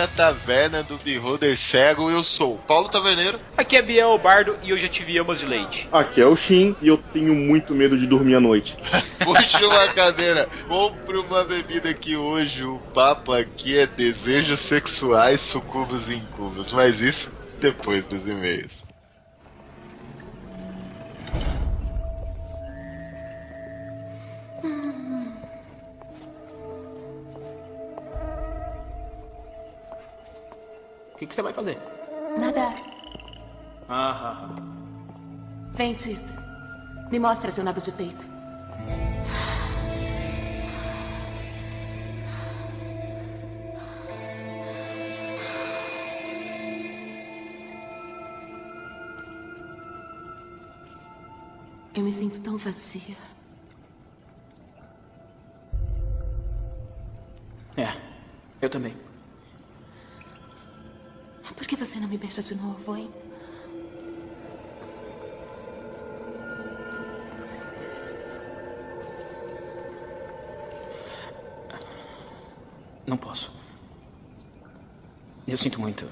À taverna do Beholder Cego. Eu sou o Paulo Taverneiro. Aqui é Biel Bardo e eu já tive amas de leite. Aqui é o Shin e eu tenho muito medo de dormir à noite. Puxa uma cadeira, compre uma bebida que hoje o papo aqui é desejos sexuais sucubos e incubos, mas isso depois dos e-mails. Que, que você vai fazer? Nadar. Ah, ah, ah. Vem, Chip. Me mostra seu nado de peito. Eu me sinto tão vazia. É, eu também. Por que você não me beija de novo, hein? Não posso. Eu sinto muito.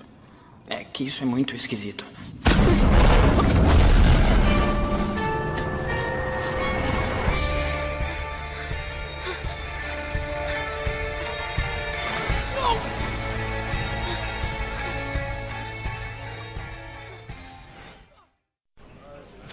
É que isso é muito esquisito.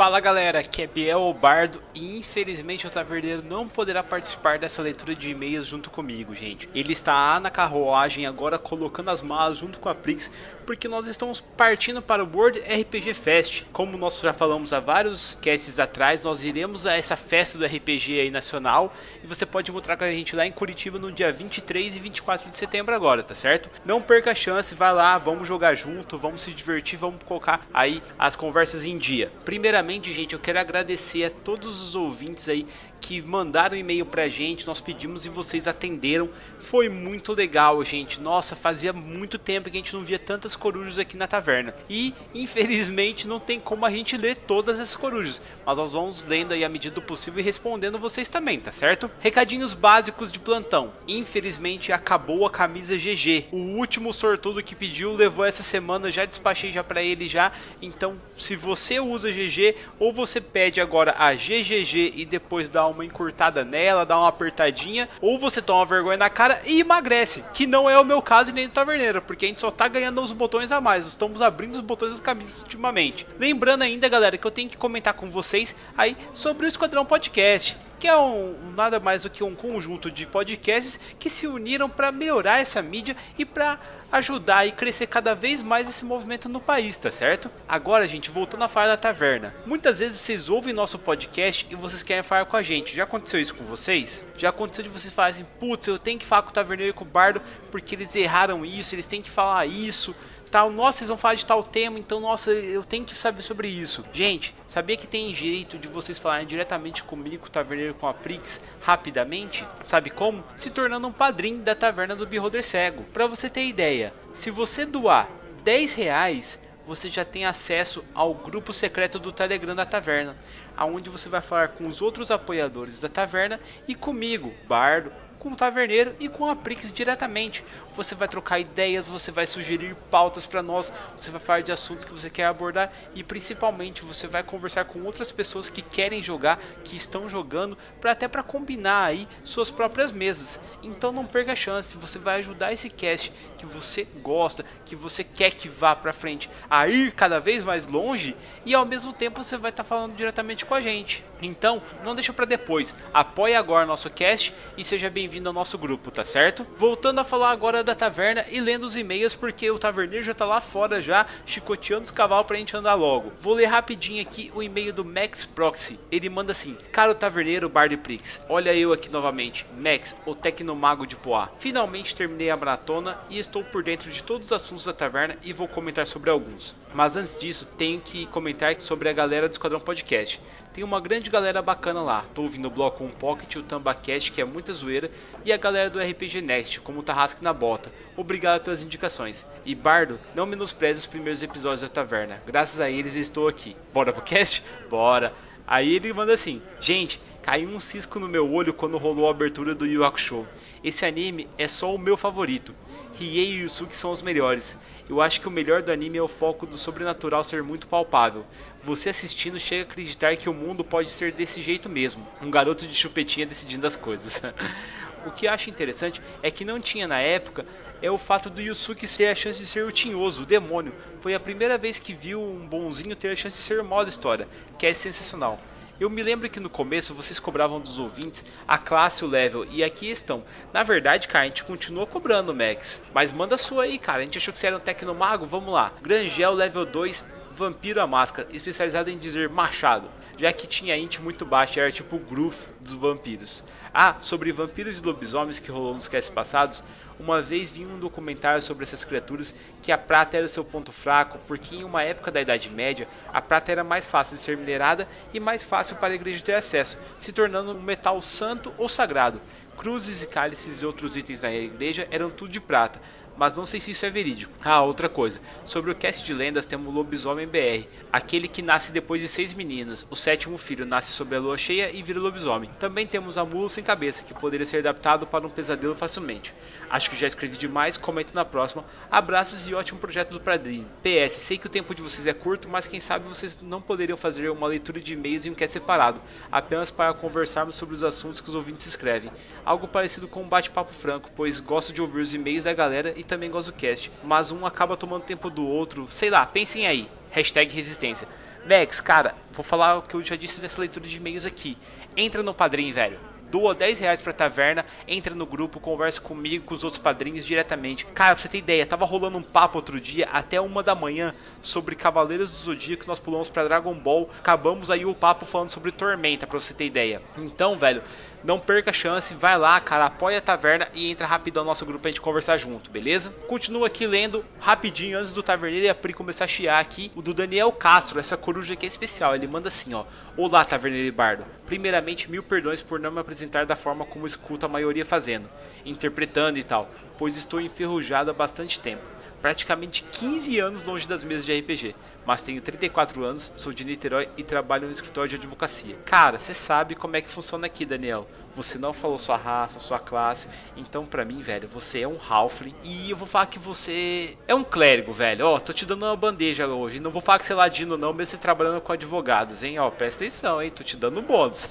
Fala galera, aqui é Biel Bardo e infelizmente o Taverneiro não poderá participar dessa leitura de e-mails junto comigo, gente. Ele está na carruagem agora colocando as malas junto com a Prix, porque nós estamos partindo para o World RPG Fest. Como nós já falamos há vários casts atrás, nós iremos a essa festa do RPG aí nacional e você pode encontrar com a gente lá em Curitiba no dia 23 e 24 de setembro agora, tá certo? Não perca a chance, vai lá, vamos jogar junto, vamos se divertir, vamos colocar aí as conversas em dia. Primeiramente, gente, eu quero agradecer a todos os ouvintes aí que mandaram e-mail pra gente, nós pedimos e vocês atenderam. Foi muito legal, gente. Nossa, fazia muito tempo que a gente não via tantas corujas aqui na taverna. E, infelizmente, não tem como a gente ler todas as corujas, mas nós vamos lendo aí à medida do possível e respondendo vocês também, tá certo? Recadinhos básicos de plantão. Infelizmente, acabou a camisa GG. O último sortudo que pediu levou essa semana, já despachei já para ele já. Então, se você usa GG ou você pede agora a GGG e depois dá uma encurtada nela, dá uma apertadinha, ou você toma vergonha na cara e emagrece, que não é o meu caso e nem do taverneiro, porque a gente só tá ganhando os botões a mais, estamos abrindo os botões das camisas ultimamente. Lembrando ainda, galera, que eu tenho que comentar com vocês aí sobre o Esquadrão Podcast que é um, nada mais do que um conjunto de podcasts que se uniram para melhorar essa mídia e para ajudar e crescer cada vez mais esse movimento no país, tá certo? Agora, gente, voltando a falar da taverna. Muitas vezes vocês ouvem nosso podcast e vocês querem falar com a gente. Já aconteceu isso com vocês? Já aconteceu de vocês falarem assim, putz, eu tenho que falar com o taverneiro e com o bardo porque eles erraram isso, eles têm que falar isso tal, nossa, eles vão falar de tal tema, então, nossa, eu tenho que saber sobre isso. Gente, sabia que tem jeito de vocês falarem diretamente comigo, Taverneiro com a Prix, rapidamente? Sabe como? Se tornando um padrinho da Taverna do Beholder Cego. Para você ter ideia, se você doar 10 reais, você já tem acesso ao grupo secreto do Telegram da Taverna, aonde você vai falar com os outros apoiadores da Taverna e comigo, Bardo, com o Taverneiro e com a Prix diretamente. Você vai trocar ideias, você vai sugerir pautas para nós, você vai falar de assuntos que você quer abordar e principalmente você vai conversar com outras pessoas que querem jogar, que estão jogando, para até para combinar aí suas próprias mesas. Então não perca a chance, você vai ajudar esse cast que você gosta, que você quer que vá para frente, a ir cada vez mais longe e ao mesmo tempo você vai estar tá falando diretamente com a gente. Então, não deixa para depois. Apoie agora nosso cast e seja bem-vindo ao nosso grupo, tá certo? Voltando a falar agora da taverna e lendo os e-mails porque o taverneiro já tá lá fora já chicoteando os cavalos pra gente andar logo. Vou ler rapidinho aqui o e-mail do Max Proxy. Ele manda assim: Caro taverneiro Bard Prix, olha eu aqui novamente, Max, o tecnomago de Poá. Finalmente terminei a maratona e estou por dentro de todos os assuntos da taverna e vou comentar sobre alguns. Mas antes disso, tenho que comentar sobre a galera do Esquadrão Podcast. Tem uma grande galera bacana lá. Tô ouvindo o Bloco 1 Pocket, o Tambacast, que é muita zoeira, e a galera do RPG Next, como o Tarrasque na Bota. Obrigado pelas indicações. E Bardo, não menospreze os primeiros episódios da taverna. Graças a eles estou aqui. Bora pro cast? Bora! Aí ele manda assim: Gente, Caiu um cisco no meu olho quando rolou a abertura do Yu Hakusho. Esse anime é só o meu favorito. Riei e Yusuke são os melhores. Eu acho que o melhor do anime é o foco do sobrenatural ser muito palpável. Você assistindo chega a acreditar que o mundo pode ser desse jeito mesmo. Um garoto de chupetinha decidindo as coisas. o que acho interessante é que não tinha na época é o fato do Yusuke ter a chance de ser o tinhoso, o demônio. Foi a primeira vez que viu um bonzinho ter a chance de ser o modo história, que é sensacional. Eu me lembro que no começo vocês cobravam dos ouvintes a classe, o level, e aqui estão. Na verdade, cara, a gente continua cobrando, Max. Mas manda sua aí, cara. A gente achou que você era um tecnomago? Vamos lá. Grangel, level 2, Vampiro a Máscara, especializado em dizer machado, já que tinha int muito baixo, era tipo o Groove dos vampiros. Ah, sobre vampiros e lobisomens que rolou nos casts passados, uma vez vi um documentário sobre essas criaturas que a prata era seu ponto fraco, porque em uma época da Idade Média a prata era mais fácil de ser minerada e mais fácil para a igreja ter acesso, se tornando um metal santo ou sagrado. Cruzes e cálices e outros itens da igreja eram tudo de prata, mas não sei se isso é verídico. Ah, outra coisa. Sobre o cast de lendas temos o Lobisomem BR, aquele que nasce depois de seis meninas. O sétimo filho nasce sob a lua cheia e vira lobisomem. Também temos a Mula Sem Cabeça, que poderia ser adaptado para um pesadelo facilmente. Acho que já escrevi demais, comento na próxima. Abraços e ótimo projeto do Pradrinho. PS, sei que o tempo de vocês é curto, mas quem sabe vocês não poderiam fazer uma leitura de e-mails em um cast separado, apenas para conversarmos sobre os assuntos que os ouvintes escrevem. Algo parecido com um bate-papo franco, pois gosto de ouvir os e-mails da galera e também gosto do cast, mas um acaba tomando tempo do outro, sei lá, pensem aí. Hashtag resistência. Max, cara, vou falar o que eu já disse nessa leitura de e-mails aqui. Entra no padrinho, velho doa 10 reais pra taverna, entra no grupo, conversa comigo, com os outros padrinhos diretamente. Cara, pra você ter ideia, tava rolando um papo outro dia, até uma da manhã, sobre Cavaleiros do Zodíaco, nós pulamos pra Dragon Ball, acabamos aí o papo falando sobre Tormenta, pra você ter ideia. Então, velho, não perca a chance, vai lá, cara, apoia a taverna e entra rapidão no nosso grupo pra gente conversar junto, beleza? Continua aqui lendo rapidinho antes do taverneiro e a Pri começar a chiar aqui. O do Daniel Castro, essa coruja aqui é especial. Ele manda assim, ó: Olá, taverneiro e bardo. Primeiramente, mil perdões por não me apresentar da forma como escuto a maioria fazendo, interpretando e tal, pois estou enferrujado há bastante tempo praticamente 15 anos longe das mesas de RPG, mas tenho 34 anos, sou de Niterói e trabalho no escritório de advocacia. Cara, você sabe como é que funciona aqui, Daniel. Você não falou sua raça, sua classe, então pra mim, velho, você é um Halfling e eu vou falar que você é um clérigo, velho. Ó, tô te dando uma bandeja hoje. Não vou falar que você é ladino não, mesmo você trabalhando com advogados, hein? Ó, presta atenção, hein? Tô te dando bônus.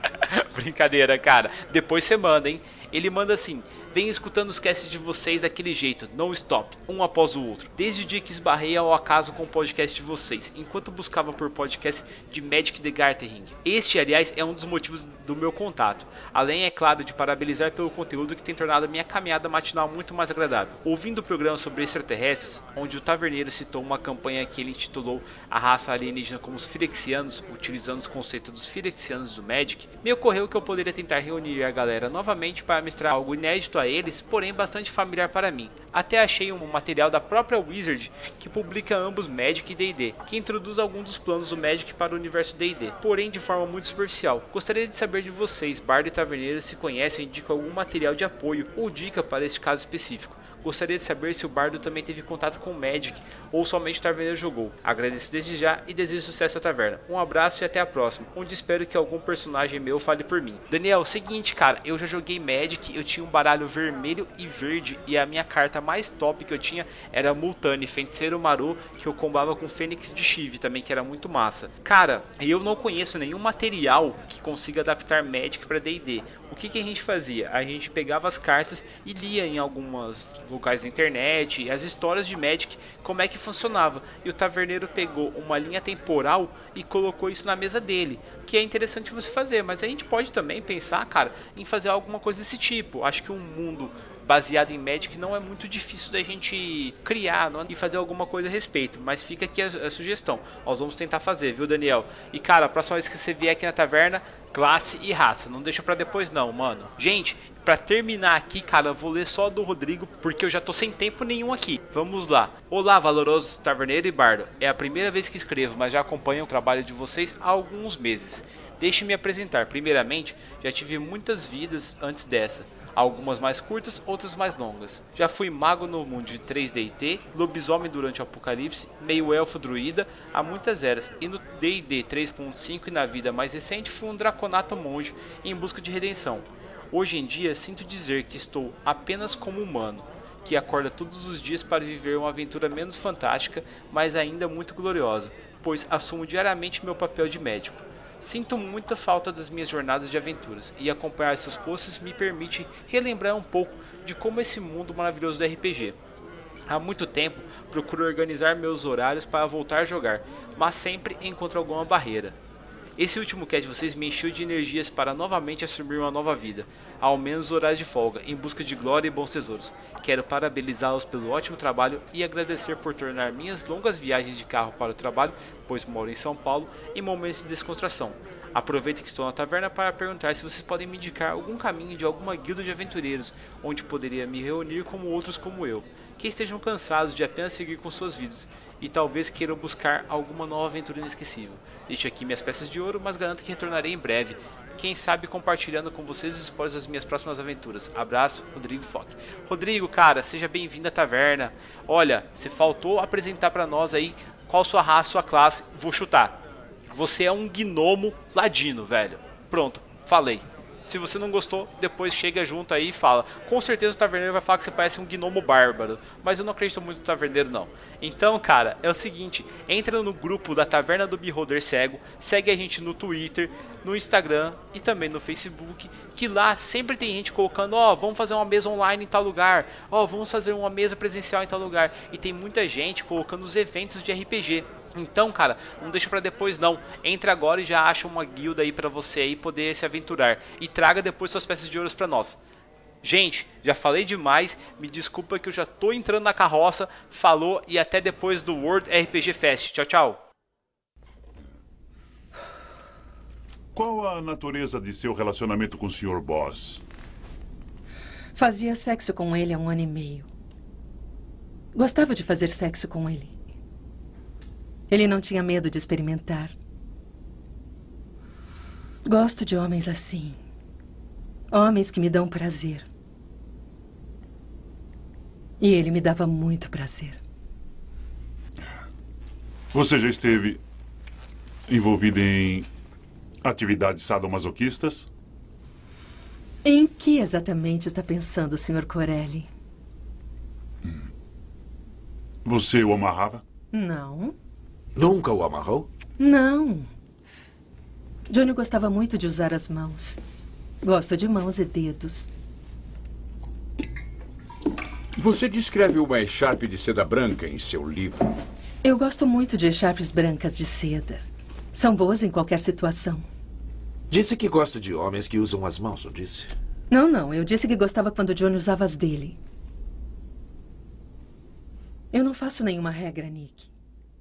Brincadeira, cara. Depois você manda, hein? Ele manda assim: Venho escutando os casts de vocês daquele jeito, não stop, um após o outro. Desde o dia que esbarrei ao acaso com o podcast de vocês, enquanto buscava por podcast de Magic the Gathering. Este, aliás, é um dos motivos do meu contato. Além, é claro, de parabenizar pelo conteúdo que tem tornado a minha caminhada matinal muito mais agradável. Ouvindo o programa sobre extraterrestres, onde o taverneiro citou uma campanha que ele intitulou A Raça Alienígena como os Firexianos, utilizando os conceitos dos Firexianos do Magic, me ocorreu que eu poderia tentar reunir a galera novamente para mestrar algo inédito a eles, porém bastante familiar para mim. Até achei um material da própria Wizard que publica ambos Magic e D&D, que introduz alguns dos planos do Magic para o universo D&D, porém de forma muito superficial. Gostaria de saber de vocês, Bardo e Taverneiros, se conhecem e indicam algum material de apoio ou dica para este caso específico. Gostaria de saber se o Bardo também teve contato com o Magic ou somente o Taverneiro jogou. Agradeço desde já e desejo sucesso à taverna. Um abraço e até a próxima, onde espero que algum personagem meu fale por mim. Daniel, seguinte, cara, eu já joguei Magic, eu tinha um baralho vermelho e verde e a minha carta mais top que eu tinha era Multani, Feiticeiro Maru, que eu combava com Fênix de Chive também, que era muito massa. Cara, eu não conheço nenhum material que consiga adaptar Magic para D&D. O que, que a gente fazia? A gente pegava as cartas e lia em algumas locais da internet, as histórias de Magic, como é que funcionava. E o taverneiro pegou uma linha temporal e colocou isso na mesa dele, que é interessante você fazer, mas a gente pode também pensar, cara, em fazer alguma coisa desse tipo. Acho que um mundo baseado em Magic não é muito difícil da gente criar não, e fazer alguma coisa a respeito. Mas fica aqui a, a, sugestão. Nós vamos tentar fazer, viu, Daniel? E cara, a próxima vez que você vier aqui na taverna, classe e raça. Não deixa para depois não, mano. Gente, para terminar aqui, cara, eu vou ler só do Rodrigo, porque eu já tô sem tempo nenhum aqui. Vamos lá. Olá, valorosos taverneiro e bardo. É a primeira vez que escrevo, mas já acompanho o trabalho de vocês há alguns meses. Deixe-me apresentar. Primeiramente, já tive muitas vidas antes dessa. Algumas mais curtas, outras mais longas. Já fui mago no mundo de 3D&T, lobisomem durante o apocalipse, meio elfo druida há muitas eras, e no D&D 3.5 e na vida mais recente fui um draconato monge em busca de redenção. Hoje em dia sinto dizer que estou apenas como humano, que acorda todos os dias para viver uma aventura menos fantástica, mas ainda muito gloriosa, pois assumo diariamente meu papel de médico. Sinto muita falta das minhas jornadas de aventuras, e acompanhar seus posts me permite relembrar um pouco de como esse mundo maravilhoso do RPG. Há muito tempo procuro organizar meus horários para voltar a jogar, mas sempre encontro alguma barreira. Esse último cast de vocês me encheu de energias para novamente assumir uma nova vida, ao menos horários de folga, em busca de glória e bons tesouros. Quero parabenizá-los pelo ótimo trabalho e agradecer por tornar minhas longas viagens de carro para o trabalho, pois moro em São Paulo, em momentos de descontração. Aproveito que estou na taverna para perguntar se vocês podem me indicar algum caminho de alguma guilda de aventureiros, onde poderia me reunir com outros como eu, que estejam cansados de apenas seguir com suas vidas e talvez queiram buscar alguma nova aventura inesquecível. Deixo aqui minhas peças de ouro, mas garanto que retornarei em breve. Quem sabe compartilhando com vocês os spoilers das minhas próximas aventuras. Abraço, Rodrigo Fock. Rodrigo, cara, seja bem-vindo à taverna. Olha, você faltou apresentar para nós aí qual sua raça, sua classe. Vou chutar. Você é um gnomo ladino, velho. Pronto, falei. Se você não gostou, depois chega junto aí e fala. Com certeza o taverneiro vai falar que você parece um gnomo bárbaro, mas eu não acredito muito no taverneiro não. Então, cara, é o seguinte, entra no grupo da Taverna do Beholder Cego, segue a gente no Twitter, no Instagram e também no Facebook, que lá sempre tem gente colocando, ó, oh, vamos fazer uma mesa online em tal lugar, ó, oh, vamos fazer uma mesa presencial em tal lugar, e tem muita gente colocando os eventos de RPG. Então, cara, não deixa para depois não. Entra agora e já acha uma guilda aí para você aí poder se aventurar e traga depois suas peças de ouro para nós. Gente, já falei demais, me desculpa que eu já tô entrando na carroça. Falou e até depois do World RPG Fest. Tchau, tchau. Qual a natureza de seu relacionamento com o Sr. Boss? Fazia sexo com ele há um ano e meio. Gostava de fazer sexo com ele. Ele não tinha medo de experimentar. Gosto de homens assim. Homens que me dão prazer. E ele me dava muito prazer. Você já esteve envolvido em atividades sadomasoquistas? Em que exatamente está pensando, Sr. Corelli? Você o amarrava? Não. Nunca o amarrou? Não. Johnny gostava muito de usar as mãos. Gosto de mãos e dedos. Você descreve uma echarpe de seda branca em seu livro. Eu gosto muito de echarpes brancas de seda. São boas em qualquer situação. Disse que gosta de homens que usam as mãos, não disse? Não, não. Eu disse que gostava quando Johnny usava as dele. Eu não faço nenhuma regra, Nick.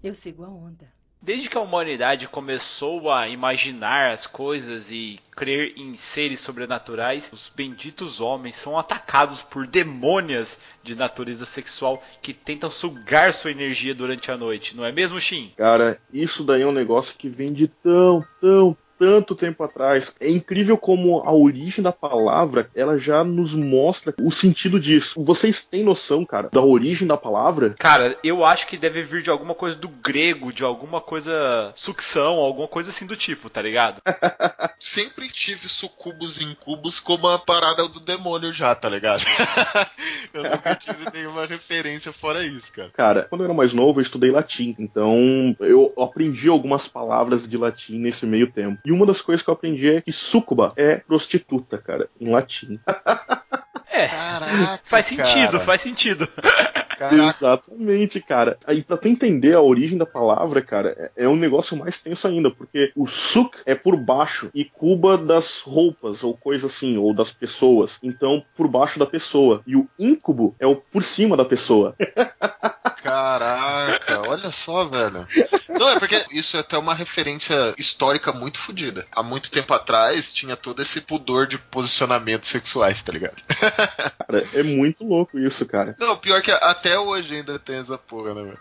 Eu sigo a onda. Desde que a humanidade começou a imaginar as coisas e crer em seres sobrenaturais, os benditos homens são atacados por demônias de natureza sexual que tentam sugar sua energia durante a noite, não é mesmo, Shin? Cara, isso daí é um negócio que vem de tão, tão, tanto tempo atrás. É incrível como a origem da palavra, ela já nos mostra o sentido disso. Vocês têm noção, cara, da origem da palavra? Cara, eu acho que deve vir de alguma coisa do grego, de alguma coisa sucção, alguma coisa assim do tipo, tá ligado? Sempre tive sucubos e incubos como a parada do demônio já, tá ligado? eu nunca tive nenhuma referência fora isso, cara. Cara, quando eu era mais novo, eu estudei latim. Então, eu aprendi algumas palavras de latim nesse meio tempo. E uma das coisas que eu aprendi é que sucuba é prostituta, cara, em latim. É, Caraca, faz sentido, cara. faz sentido. Caraca. Exatamente, cara. Aí pra tu entender a origem da palavra, cara, é é um negócio mais tenso ainda, porque o suk é por baixo e cuba das roupas ou coisa assim, ou das pessoas. Então, por baixo da pessoa. E o incubo é o por cima da pessoa. Caraca, olha só, velho. Não, é porque isso é até uma referência histórica muito fodida. Há muito tempo atrás tinha todo esse pudor de posicionamentos sexuais, tá ligado? Cara, é muito louco isso, cara. Não, pior que até hoje ainda tem essa porra, né, meu?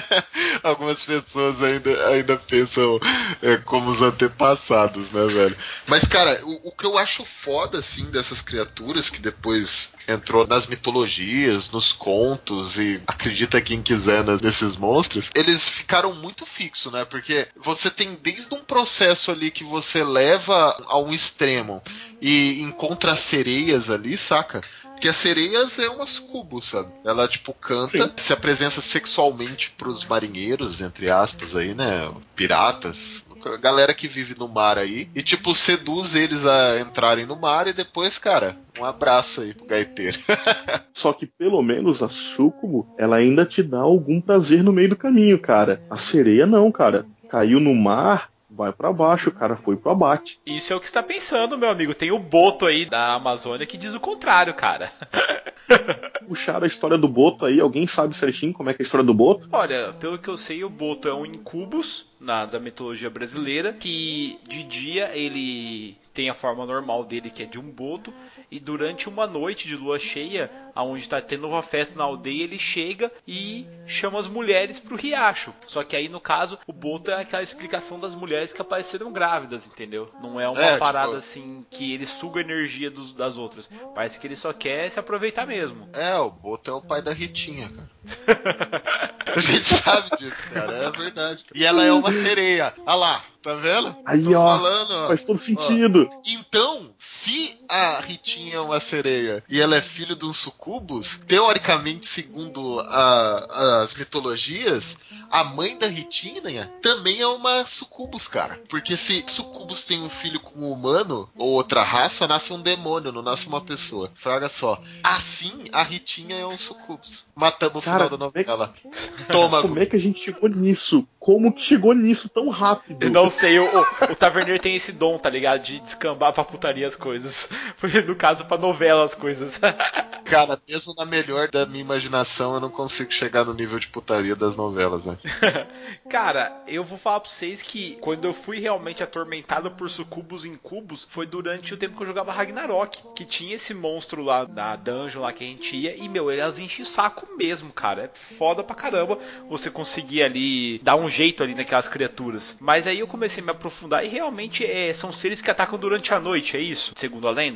Algumas pessoas ainda, ainda pensam é, como os antepassados, né, velho? Mas, cara, o, o que eu acho foda, assim, dessas criaturas que depois entrou nas mitologias, nos contos e acredita quem quiser nesses monstros, eles ficaram muito fixos, né? Porque você tem desde um processo ali que você leva a um extremo e encontra as sereias ali, saca? Porque as sereias é uma sucubo, sabe? Ela, tipo, canta, se apresenta sexualmente pros marinheiros, entre aspas, aí, né? Piratas. Galera que vive no mar aí. E, tipo, seduz eles a entrarem no mar e depois, cara, um abraço aí pro gaiteiro. Só que pelo menos a Sucubo, ela ainda te dá algum prazer no meio do caminho, cara. A sereia não, cara. Caiu no mar, vai pra baixo, o cara foi pro abate. Isso é o que você tá pensando, meu amigo. Tem o Boto aí da Amazônia que diz o contrário, cara. Puxaram a história do Boto aí, alguém sabe certinho como é que é a história do Boto? Olha, pelo que eu sei, o Boto é um incubus na da mitologia brasileira que de dia ele tem a forma normal dele que é de um boto e durante uma noite de lua cheia, aonde está tendo uma festa na aldeia, ele chega e chama as mulheres pro riacho. Só que aí no caso, o boto é aquela explicação das mulheres que apareceram grávidas, entendeu? Não é uma É, tipo- parada assim que ele suga a energia dos- das outras. Parece que ele só quer se aproveitar mesmo. É, o Boto é o pai da Ritinha, cara. A gente sabe disso, cara. É verdade. E ela é uma sereia. Olha lá, tá vendo? Aí, Tô ó, falando, ó. Faz todo sentido. Então, se a Ritinha é uma sereia e ela é filho de um sucubus, teoricamente, segundo a- as mitologias, a mãe da Ritinha também é uma sucubus, cara. Porque se sucubus tem um filho com um humano ou outra raça, nasce um demônio, não nasce uma pessoa. Fraga só. Assim, a Ritinha é um sucubus. Matamos o Cara, final da como é que- novela. Toma, Como é que a gente chegou nisso? Como que chegou nisso tão rápido? Eu não sei, o, o, o Taverneiro tem esse dom, tá ligado? De descambar pra putaria as coisas. Foi, no caso, pra novela as coisas. Cara, mesmo na melhor da minha imaginação, eu não consigo chegar no nível de putaria das novelas, velho. Cara, eu vou falar pra vocês que quando eu fui realmente atormentado por sucubos em cubos, foi durante o tempo que eu jogava Ragnarok. Que tinha esse monstro lá na dungeon lá que a gente ia. E, meu, elas enchem o saco mesmo, cara. É foda pra caramba você conseguir ali dar um jeito ali naquelas criaturas. Mas aí eu comecei a me aprofundar e realmente é, são seres que atacam durante a noite, é isso? Segundo a lenda?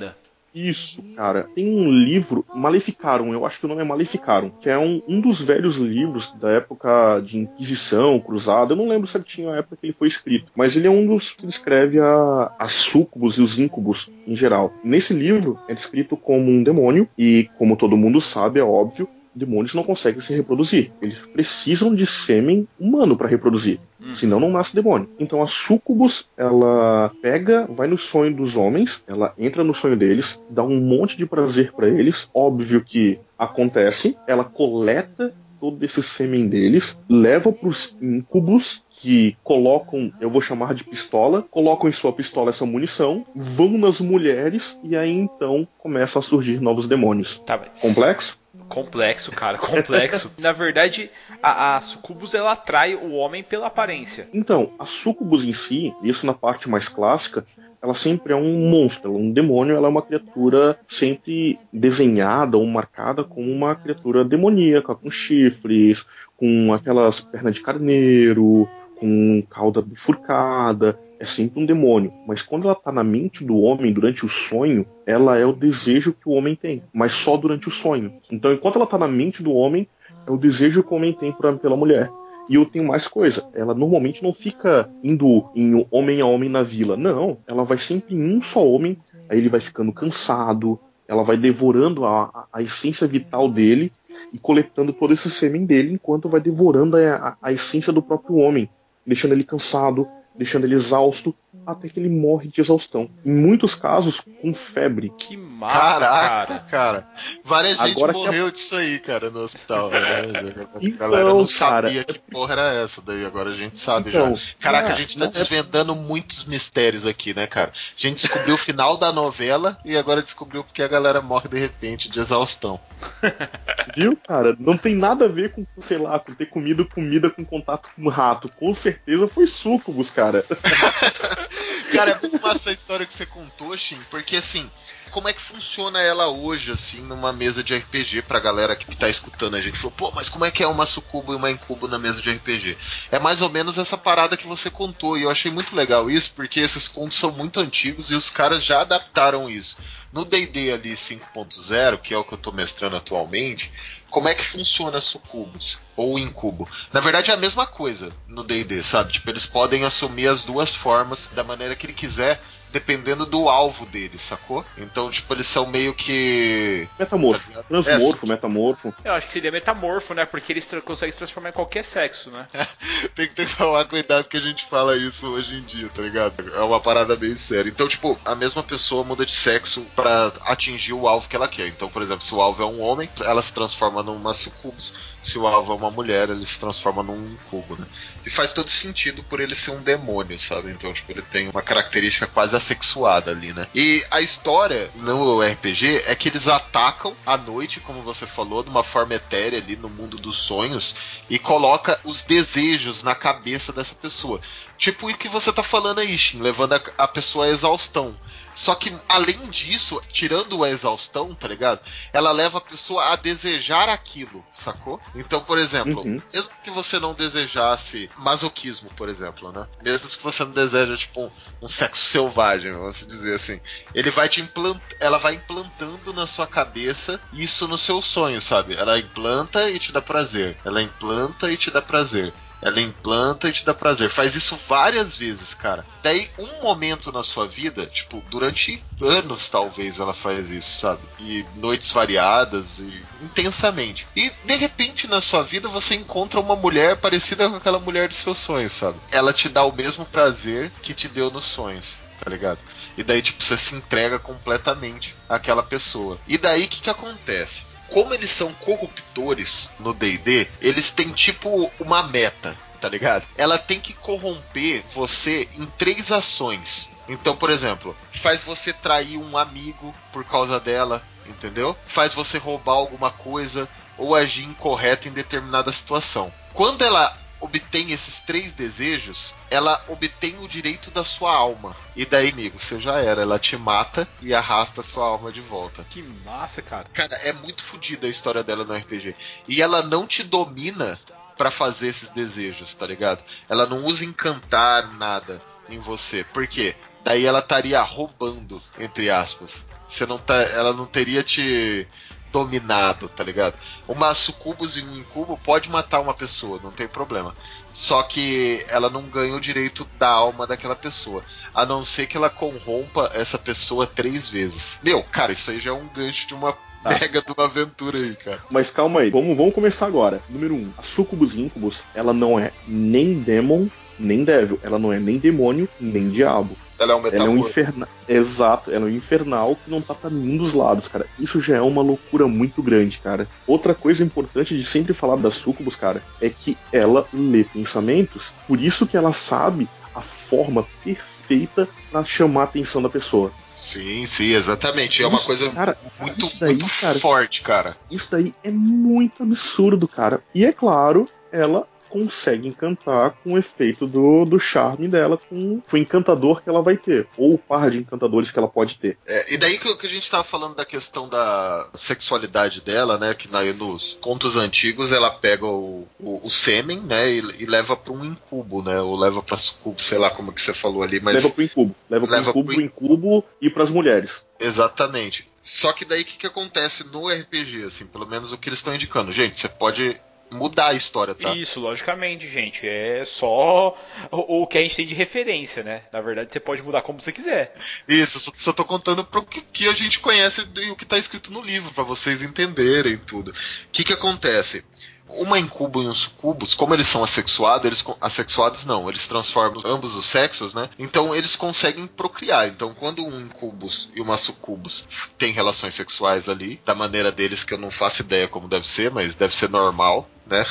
Isso, cara. Tem um livro, Maleficarum, eu acho que o nome é Maleficarum, que é um, um dos velhos livros da época de Inquisição, Cruzada. Eu não lembro certinho a época que ele foi escrito, mas ele é um dos que descreve a, as súcubos e os íncubos em geral. Nesse livro é descrito como um demônio, e como todo mundo sabe, é óbvio, demônios não conseguem se reproduzir. Eles precisam de sêmen humano para reproduzir. Senão não nasce demônio. Então a sucubus, ela pega, vai no sonho dos homens, ela entra no sonho deles, dá um monte de prazer para eles. Óbvio que acontece. Ela coleta todo esse sêmen deles, leva pros incubos que colocam, eu vou chamar de pistola, colocam em sua pistola essa munição, vão nas mulheres e aí então começam a surgir novos demônios. Tá, mas... Complexo? Complexo, cara, complexo. Na verdade, a, a sucubus ela atrai o homem pela aparência. Então, a sucubus em si, isso na parte mais clássica, ela sempre é um monstro, ela é um demônio, ela é uma criatura sempre desenhada ou marcada como uma criatura demoníaca, com chifres, com aquelas pernas de carneiro, com cauda bifurcada, é sempre um demônio. Mas quando ela tá na mente do homem durante o sonho, ela é o desejo que o homem tem, mas só durante o sonho. Então, enquanto ela tá na mente do homem, é o desejo que o homem tem pra- pela mulher. E eu tenho mais coisa. Ela normalmente não fica indo em homem a homem na vila. Não. Ela vai sempre em um só homem. Aí ele vai ficando cansado. Ela vai devorando a, a- a essência vital dele e coletando todo esse sêmen dele enquanto vai devorando a, a- a essência do próprio homem, deixando ele cansado, deixando ele exausto até que ele morre de exaustão. Em muitos casos, com febre. Que massa, Caraca, cara. cara. Várias gente Agora que a- morreu disso aí, cara, no hospital. Né? A Então, galera não cara, sabia que porra era essa, daí agora a gente sabe Então, já. Caraca, a gente tá é- desvendando muitos mistérios aqui, né, cara? A gente descobriu o final da novela e agora descobriu porque a galera morre de repente de exaustão. Viu, cara? Não tem nada a ver com, sei lá, com ter comido comida com contato com rato. Com certeza foi sucubus, cara. Cara, é muito massa a história que você contou, Shin, porque assim, como é que funciona ela hoje, assim, numa mesa de RPG pra galera que tá escutando a gente? Falou, pô, mas como é que é uma sucubo e uma incubo na mesa de RPG? É mais ou menos essa parada que você contou, e eu achei muito legal isso, porque esses contos são muito antigos e os caras já adaptaram isso. No D&D ali 5.0, que é o que eu tô mestrando atualmente, como é que funciona sucubus ou incubo? Na verdade é a mesma coisa no D&D, sabe? Tipo, eles podem assumir as duas formas da maneira que ele quiser, dependendo do alvo deles, sacou? Então, tipo, eles são meio que Metamorfo. Ligado? Transmorfo, metamorfo. Eu acho que seria metamorfo, né? Porque eles tra- conseguem se transformar em qualquer sexo, né? tem que ter que tomar cuidado que a gente fala isso hoje em dia, tá ligado? É uma parada bem séria. Então, tipo, a mesma pessoa muda de sexo pra atingir o alvo que ela quer. Então, por exemplo, se o alvo é um homem, ela se transforma numa sucubus. Se o alvo é uma mulher, ele se transforma num incubo, né? E faz todo sentido por ele ser um demônio, sabe? Então, tipo, ele tem uma característica quase assexuada ali, né? E a história no RPG é que eles atacam à noite, como você falou, de uma forma etérea ali no mundo dos sonhos e coloca os desejos na cabeça dessa pessoa. Tipo o que você tá falando aí, Shin, levando a pessoa à exaustão. Só que, além disso, tirando a exaustão, tá ligado? Ela leva a pessoa a desejar aquilo, sacou? Então, por exemplo, Uhum. mesmo que você não desejasse masoquismo, por exemplo, né? Mesmo que você não deseja, tipo, um, um sexo selvagem, vamos dizer assim. Ele vai te implant... Ela vai implantando na sua cabeça isso no seu sonho, sabe? Ela implanta e te dá prazer. Ela implanta e te dá prazer. Ela implanta e te dá prazer. Faz isso várias vezes, cara. Daí, um momento na sua vida, tipo, durante anos talvez ela faz isso, sabe? E noites variadas e intensamente. E de repente na sua vida você encontra uma mulher parecida com aquela mulher dos seus sonhos, sabe? Ela te dá o mesmo prazer que te deu nos sonhos. Tá ligado? E daí, tipo, você se entrega completamente àquela pessoa. E daí, o que, que acontece? Como eles são corruptores no DD, eles têm tipo uma meta, tá ligado? Ela tem que corromper você em três ações. Então, por exemplo, faz você trair um amigo por causa dela, entendeu? Faz você roubar alguma coisa ou agir incorreto em determinada situação. Quando ela obtém esses três desejos, ela obtém o direito da sua alma. E daí, amigo, você já era. Ela te mata e arrasta a sua alma de volta. Que massa, cara. Cara, é muito fodida a história dela no RPG. E ela não te domina pra fazer esses desejos, tá ligado? Ela não usa encantar nada em você. Por quê? Daí ela estaria roubando, entre aspas. Você não tá, ela não teria te dominado, tá ligado? Uma sucubus e um incubo pode matar uma pessoa, não tem problema. Só que ela não ganha o direito da alma daquela pessoa. A não ser que ela corrompa essa pessoa três vezes. Meu, cara, isso aí já é um gancho de uma Tá. mega de uma aventura aí, cara. Mas calma aí, vamos, vamos começar agora. Número 1. Um, a Sucubus Incubus, ela não é nem Demon, nem Devil. Ela não é nem demônio, nem diabo. Ela é um Ela é um infernal. Exato, ela é um infernal que não tá pra nenhum dos lados, cara. Isso já é uma loucura muito grande, cara. Outra coisa importante de sempre falar da Sucubus, cara, é que ela lê pensamentos. Por isso que ela sabe a forma perfeita pra chamar a atenção da pessoa. Sim, sim, exatamente. É uma Isso, coisa cara, muito, daí, muito cara. forte, cara. Isso daí é muito absurdo, cara. E é claro, ela consegue encantar com o efeito do, do charme dela, com o encantador que ela vai ter, ou o par de encantadores que ela pode ter. É, e daí que, que a gente tava falando da questão da sexualidade dela, né? Que na, nos contos antigos ela pega o, o, o sêmen, né? E, e leva pra um incubo, né? Ou leva pra sucubo, sei lá como que você falou ali, mas. Leva pro incubo. Leva pro Leva incubo, pro incubo e pras mulheres. Exatamente. Só que daí o que, que acontece no RPG, assim, pelo menos o que eles estão indicando. Gente, você pode mudar a história, tá? Isso, logicamente, gente. É só o, o que a gente tem de referência, né? Na verdade, você pode mudar como você quiser. Isso, só, só tô contando pro que, que a gente conhece e o que tá escrito no livro, pra vocês entenderem tudo. O que que acontece? Uma incubo e um sucubus, como eles são assexuados, eles assexuados não, eles transformam ambos os sexos, né? Então eles conseguem procriar. Então quando um incubus e uma sucubus têm relações sexuais ali, da maneira deles que eu não faço ideia como deve ser, mas deve ser normal, né?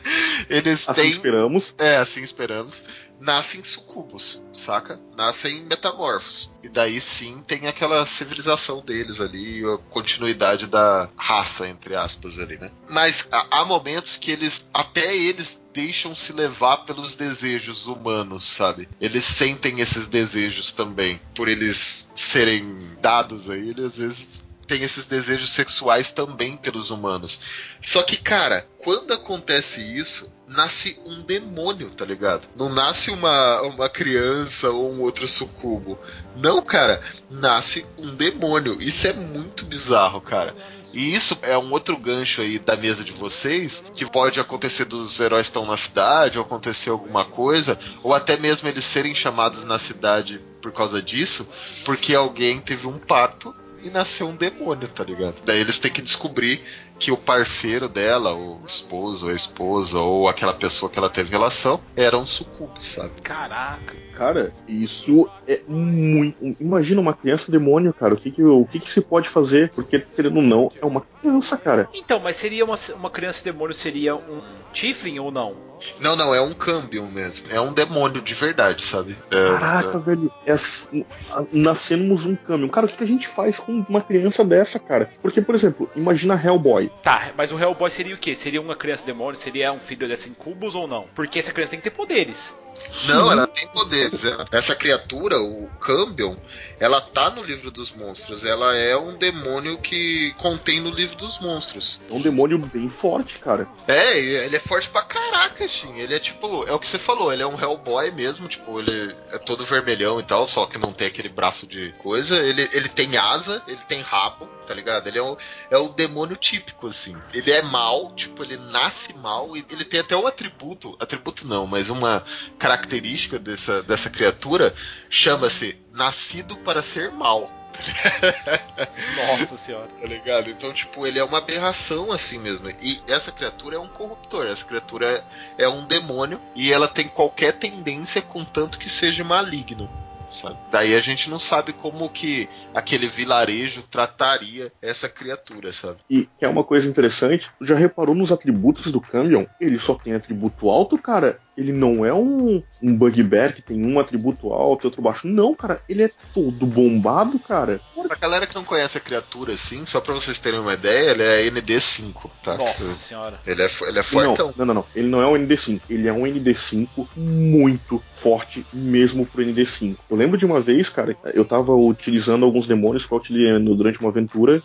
eles Assim têm esperamos. é, assim esperamos. Nascem sucubos, saca? Nascem metamorfos. E daí sim tem aquela civilização deles ali, a continuidade da raça, entre aspas, ali, né? Mas há, momentos que eles, até eles deixam se levar pelos desejos humanos, sabe? Eles sentem esses desejos também. Por eles serem dados aí, eles às vezes tem esses desejos sexuais também pelos humanos. Só que, cara, quando acontece isso, nasce um demônio, tá ligado? Não nasce uma, uma criança ou um outro sucubo. Não, cara, nasce um demônio. Isso é muito bizarro, cara. E isso é um outro gancho aí da mesa de vocês, que pode acontecer dos heróis estão na cidade, ou acontecer alguma coisa, ou até mesmo eles serem chamados na cidade por causa disso, porque alguém teve um parto e nasceu um demônio, tá ligado? Daí eles têm que descobrir que o parceiro dela, o esposo, a esposa, ou aquela pessoa que ela teve relação, era um sucubo, sabe? Caraca. Cara, isso é muito. Imagina uma criança demônio, cara. O que que, o que que se pode fazer? Porque, querendo ou não, é uma criança, cara. Então, mas seria uma, uma criança demônio, seria um Tiflin ou não? Não, não, é um câmbio mesmo. É um demônio de verdade, sabe? É, Caraca, velho. É assim, a- nascemos um câmbio. Cara, o que que a gente faz com uma criança dessa, cara? Porque, por exemplo, imagina Hellboy. Tá, mas o Hellboy seria o quê? Seria uma criança demônio? Seria um filho dessa incubus ou não? Porque essa criança tem que ter poderes. Não, ela tem poderes. Essa criatura, o Cambion, ela tá no livro dos monstros. Ela é um demônio que contém no livro dos monstros. É um demônio bem forte, cara. É, ele é forte pra caraca, Shin. Ele é tipo, é o que você falou, ele é um Hellboy mesmo, tipo, ele é todo vermelhão e tal, só que não tem aquele braço de coisa. Ele, ele tem asa, ele tem rabo, tá ligado? Ele é o, é o demônio típico, assim. Ele é mal, tipo, ele nasce mal e ele tem até um atributo, atributo não, mas uma característica dessa, dessa criatura chama-se nascido para ser mal. Nossa senhora. Tá ligado? Então, tipo, ele é uma aberração assim mesmo. E essa criatura é um corruptor. Essa criatura é, é um demônio e ela tem qualquer tendência, contanto que seja maligno. Sabe? Daí a gente não sabe como que aquele vilarejo trataria essa criatura, sabe? E que é uma coisa interessante, já reparou nos atributos do Cambion? Ele só tem atributo alto, cara. Ele não é um, um Bugbear que tem um atributo alto e outro baixo. Não, cara. Ele é todo bombado, cara. Pra galera que não conhece a criatura assim, só pra vocês terem uma ideia, ele é ND5, tá? Nossa senhora. Ele é, ele é fortão. Não, não, não, não. Ele não é um ND5. Ele é um ND5 muito forte mesmo pro ND5. Eu lembro de uma vez, cara, eu tava utilizando alguns demônios que eu utilizei durante uma aventura,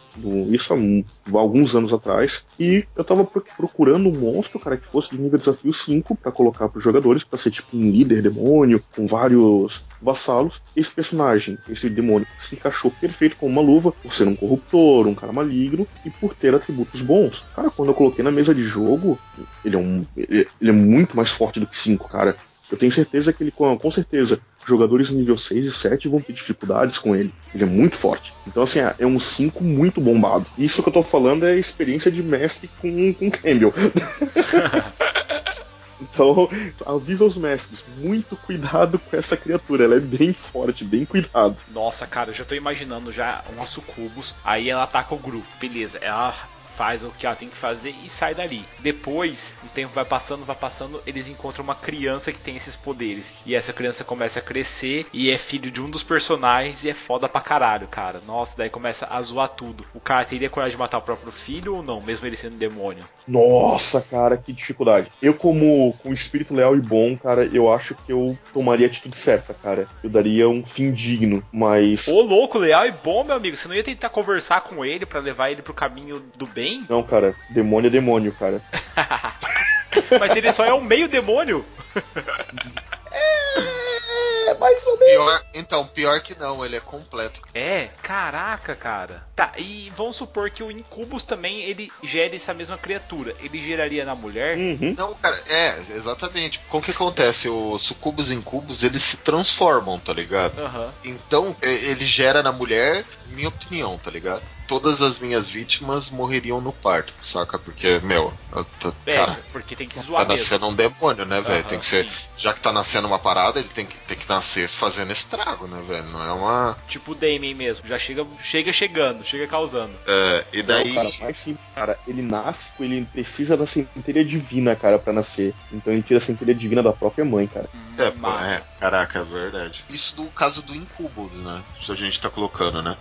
isso há, um- há alguns anos atrás, e eu tava pro- procurando um monstro, cara, que fosse de nível desafio 5 pra colocar jogadores, pra ser tipo um líder demônio, com vários vassalos. Esse personagem, esse demônio, se encaixou perfeito com uma luva, por ser um corruptor, um cara maligno e por ter atributos bons. Cara, quando eu coloquei na mesa de jogo, ele é, um, ele, é muito mais forte do que 5, cara. Eu tenho certeza que ele, com, certeza, jogadores nível 6 e 7 vão ter dificuldades com ele. Ele é muito forte. Então, assim, é um 5 muito bombado. Isso que eu tô falando é experiência de mestre com, com Campbell. Então, avisa os mestres, muito cuidado com essa criatura, ela é bem forte, bem cuidado. Nossa, cara, eu já tô imaginando já uma sucubus. Aí ela ataca o grupo. Beleza, ela faz o que ela tem que fazer e sai dali. Depois, o tempo vai passando, vai passando, eles encontram uma criança que tem esses poderes. E essa criança começa a crescer e é filho de um dos personagens e é foda pra caralho, cara. Nossa, daí começa a zoar tudo. O cara teria coragem de matar o próprio filho ou não, mesmo ele sendo demônio? Nossa, cara, que dificuldade. Eu, como com espírito leal e bom, cara, eu acho que eu tomaria a atitude certa, cara. Eu daria um fim digno, mas. Ô louco, leal e bom, meu amigo. Você não ia tentar conversar com ele pra levar ele pro caminho do bem? Não, cara, demônio é demônio, cara. Mas ele só é um meio demônio. Mais ou menos. Pior, então, pior que não, ele é completo. É, caraca, cara. Tá, e vamos supor que o Incubus também ele gere essa mesma criatura. Ele geraria na mulher? Uhum. Não, cara, é, exatamente. Com o que acontece? Os sucubos e incubos, eles se transformam, tá ligado? Aham. Então, ele gera na mulher, minha opinião, tá ligado? Todas as minhas vítimas morreriam no parto, saca? Porque, meu, eu tô, É, cara, porque tem que tá zoar mesmo. nascendo um demônio, né, velho? Tem que ser. sim. Já que tá nascendo uma parada, ele tem que, tem que nascer fazendo estrago, né, velho? Não é uma. Tipo o Damien mesmo. Já chega, chega chegando, chega causando. É, e daí. Não, cara, mais simples, cara. Ele nasce, ele precisa da centelha divina, cara, pra nascer. Então ele tira a centelha divina da própria mãe, cara. É, pô, Massa. é, caraca, é verdade. Isso do caso do Incubus, né? Isso a gente tá colocando, né?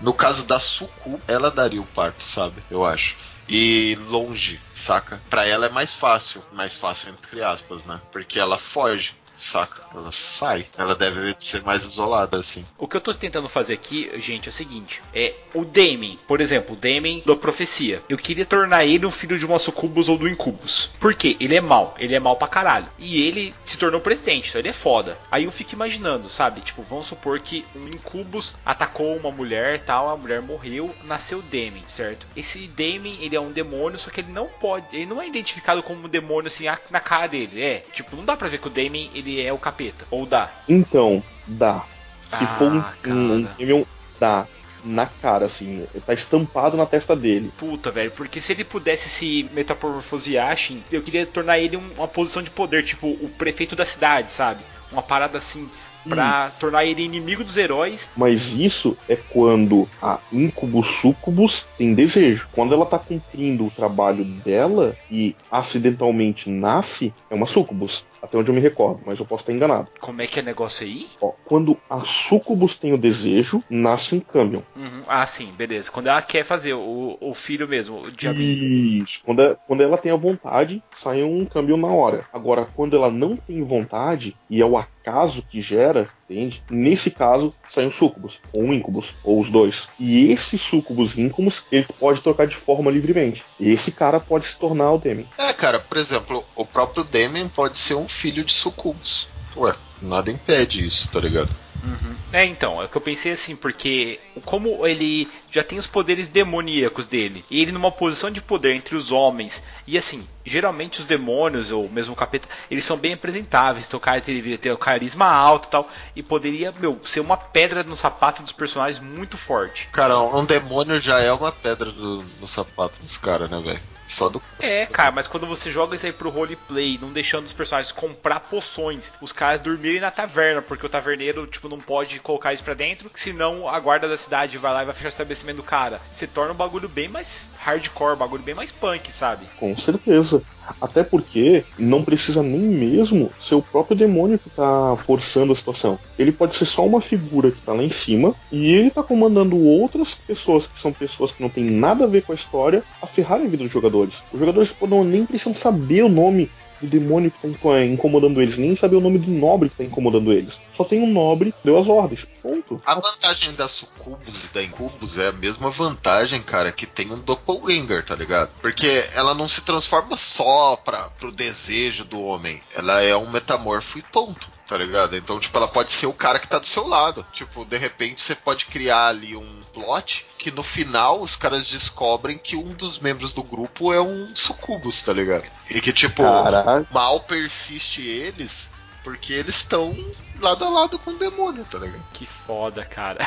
No caso da Sucu, ela daria o parto, sabe? Eu acho. E longe, saca? Pra ela é mais fácil. Mais fácil, entre aspas, né? Porque ela foge, saca? Ela sai. Ela deve ser mais isolada, assim. O que eu tô tentando fazer aqui, gente, é o seguinte: é o Damien, por exemplo, o Damien da profecia. Eu queria tornar ele um filho de uma sucubus ou do incubus. Por quê? Ele é mal, ele é mal pra caralho. E ele se tornou presidente, então ele é foda. Aí eu fico imaginando, sabe? Tipo, vamos supor que um incubus atacou uma mulher tal, a mulher morreu, nasceu Damien, certo? Esse Damien, ele é um demônio, só que ele não pode, ele não é identificado como um demônio assim na cara dele. É, tipo, não dá pra ver que o Damien, ele é o capeta. Ou dá. Então, dá. Se Ah, for um, cara. um, Damien, dá. Na cara, assim. Tá estampado na testa dele. Puta, velho, porque se ele pudesse se metamorfosear, Shin, eu queria tornar ele um- uma posição de poder, tipo o prefeito da cidade, sabe? Uma parada assim, pra tornar ele inimigo dos heróis. Mas isso é quando a Incubus Sucubus tem desejo. Quando ela tá cumprindo o trabalho dela e acidentalmente nasce, é uma Sucubus. Até onde eu me recordo, mas eu posso estar enganado. Como é que é negócio aí? Ó, quando a Sucubus tem o desejo, nasce um Camion. Uhum. Ah, sim, beleza. Quando ela quer fazer o, o filho mesmo, o diabinho. Isso. Quando, é- quando ela tem a vontade, sai um câmbio na hora. Agora, quando ela não tem vontade, e é o acaso que gera, entende? Nesse caso, sai um sucubus, ou um incubus, ou os dois. E esse sucubus e incubus, ele pode trocar de forma livremente. Esse cara pode se tornar o Demi. É, cara, por exemplo, o próprio Damien pode ser um filho de Sucubus. Ué, nada impede isso, tá ligado? Uhum. É, então, é que eu pensei assim, porque como ele já tem os poderes demoníacos dele, e ele numa posição de poder entre os homens, e assim, geralmente os demônios, ou mesmo o capeta, eles são bem apresentáveis, então o cara deveria ter carisma alto e tal, e poderia, meu, ser uma pedra no sapato dos personagens muito forte. Cara, um demônio já é uma pedra do- no sapato dos caras, né, velho? Só do. É, cara, mas quando você joga isso aí pro roleplay, não deixando os personagens comprar poções, os caras dormirem na taverna, porque o taverneiro, tipo, não pode colocar isso pra dentro, senão a guarda da cidade vai lá e vai fechar o estabelecimento do cara. Se torna um bagulho bem mais hardcore, bagulho bem mais punk, sabe? Com certeza. Até porque não precisa nem mesmo ser o próprio demônio que tá forçando a situação. Ele pode ser só uma figura que tá lá em cima e ele tá comandando outras pessoas que são pessoas que não tem nada a ver com a história a ferrarem a vida dos jogadores. Os jogadores não, nem precisam saber o nome do demônio que tá inco- incomodando eles, nem saber o nome do nobre que tá incomodando eles. Só tem um nobre deu as ordens. Ponto. A vantagem da Sucubus e da Incubus é a mesma vantagem, cara, que tem um Doppelganger, tá ligado? Porque ela não se transforma só pra, pro desejo do homem. Ela é um metamorfo e ponto. Tá ligado? Então, tipo, ela pode ser o cara que tá do seu lado. Tipo, de repente você pode criar ali um plot que no final os caras descobrem que um dos membros do grupo é um sucubus, tá ligado? E que, tipo, Caraca. mal persiste eles porque eles estão lado a lado com o demônio, tá ligado? Que foda, cara.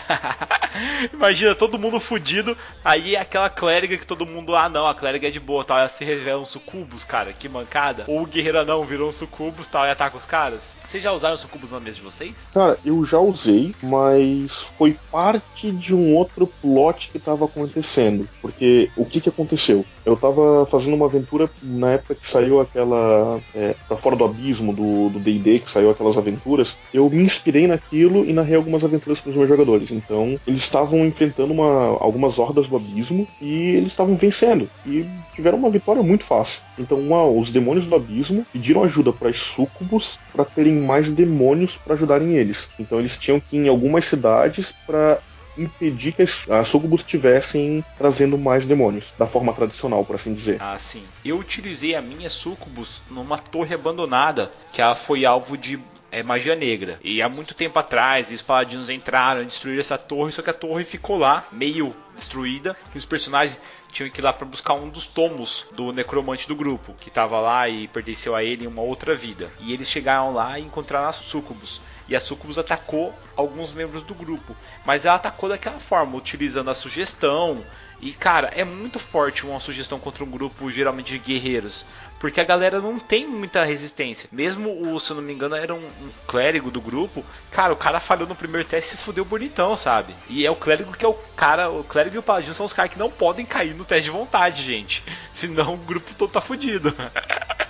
Imagina todo mundo fudido, aí aquela clériga que todo mundo, ah não, a clériga é de boa, tal, ela se revela um sucubus, cara, que mancada. Ou o guerreiro anão virou um sucubus, tal, e ataca os caras. Vocês já usaram sucubus na mesa de vocês? Cara, eu já usei, mas foi parte de um outro plot que tava acontecendo. Porque o que que aconteceu? Eu tava fazendo uma aventura na época que saiu aquela. É, pra fora do abismo do do DD, que saiu aquelas aventuras. Eu me inspirei naquilo e narrei algumas aventuras para os meus jogadores. Então, eles estavam enfrentando uma, algumas hordas do abismo e eles estavam vencendo. E tiveram uma vitória muito fácil. Então, uma- os demônios do abismo pediram ajuda para os súcubos para terem mais demônios para ajudarem eles. Então, eles tinham que ir em algumas cidades para impedir que as, as sucubus estivessem trazendo mais demônios, da forma tradicional, por assim dizer. Ah, sim. Eu utilizei a minha sucubus numa torre abandonada, que ela foi alvo de é magia negra. E há muito tempo atrás, os paladinos entraram, destruíram essa torre, só que a torre ficou lá, meio destruída, e os personagens tinham que ir lá para buscar um dos tomos do necromante do grupo, que estava lá e pertenceu a ele em uma outra vida. E eles chegaram lá e encontraram as sucubus. E a Sucubus atacou alguns membros do grupo. Mas ela atacou daquela forma, utilizando a sugestão. E cara, é muito forte uma sugestão contra um grupo geralmente de guerreiros. Porque a galera não tem muita resistência. Mesmo o, se eu não me engano, era um, um clérigo do grupo. Cara, o cara falhou no primeiro teste e se fudeu bonitão, sabe? E é o clérigo que é o cara. O clérigo e o paladino são os caras que não podem cair no teste de vontade, gente. Senão o grupo todo tá fudido.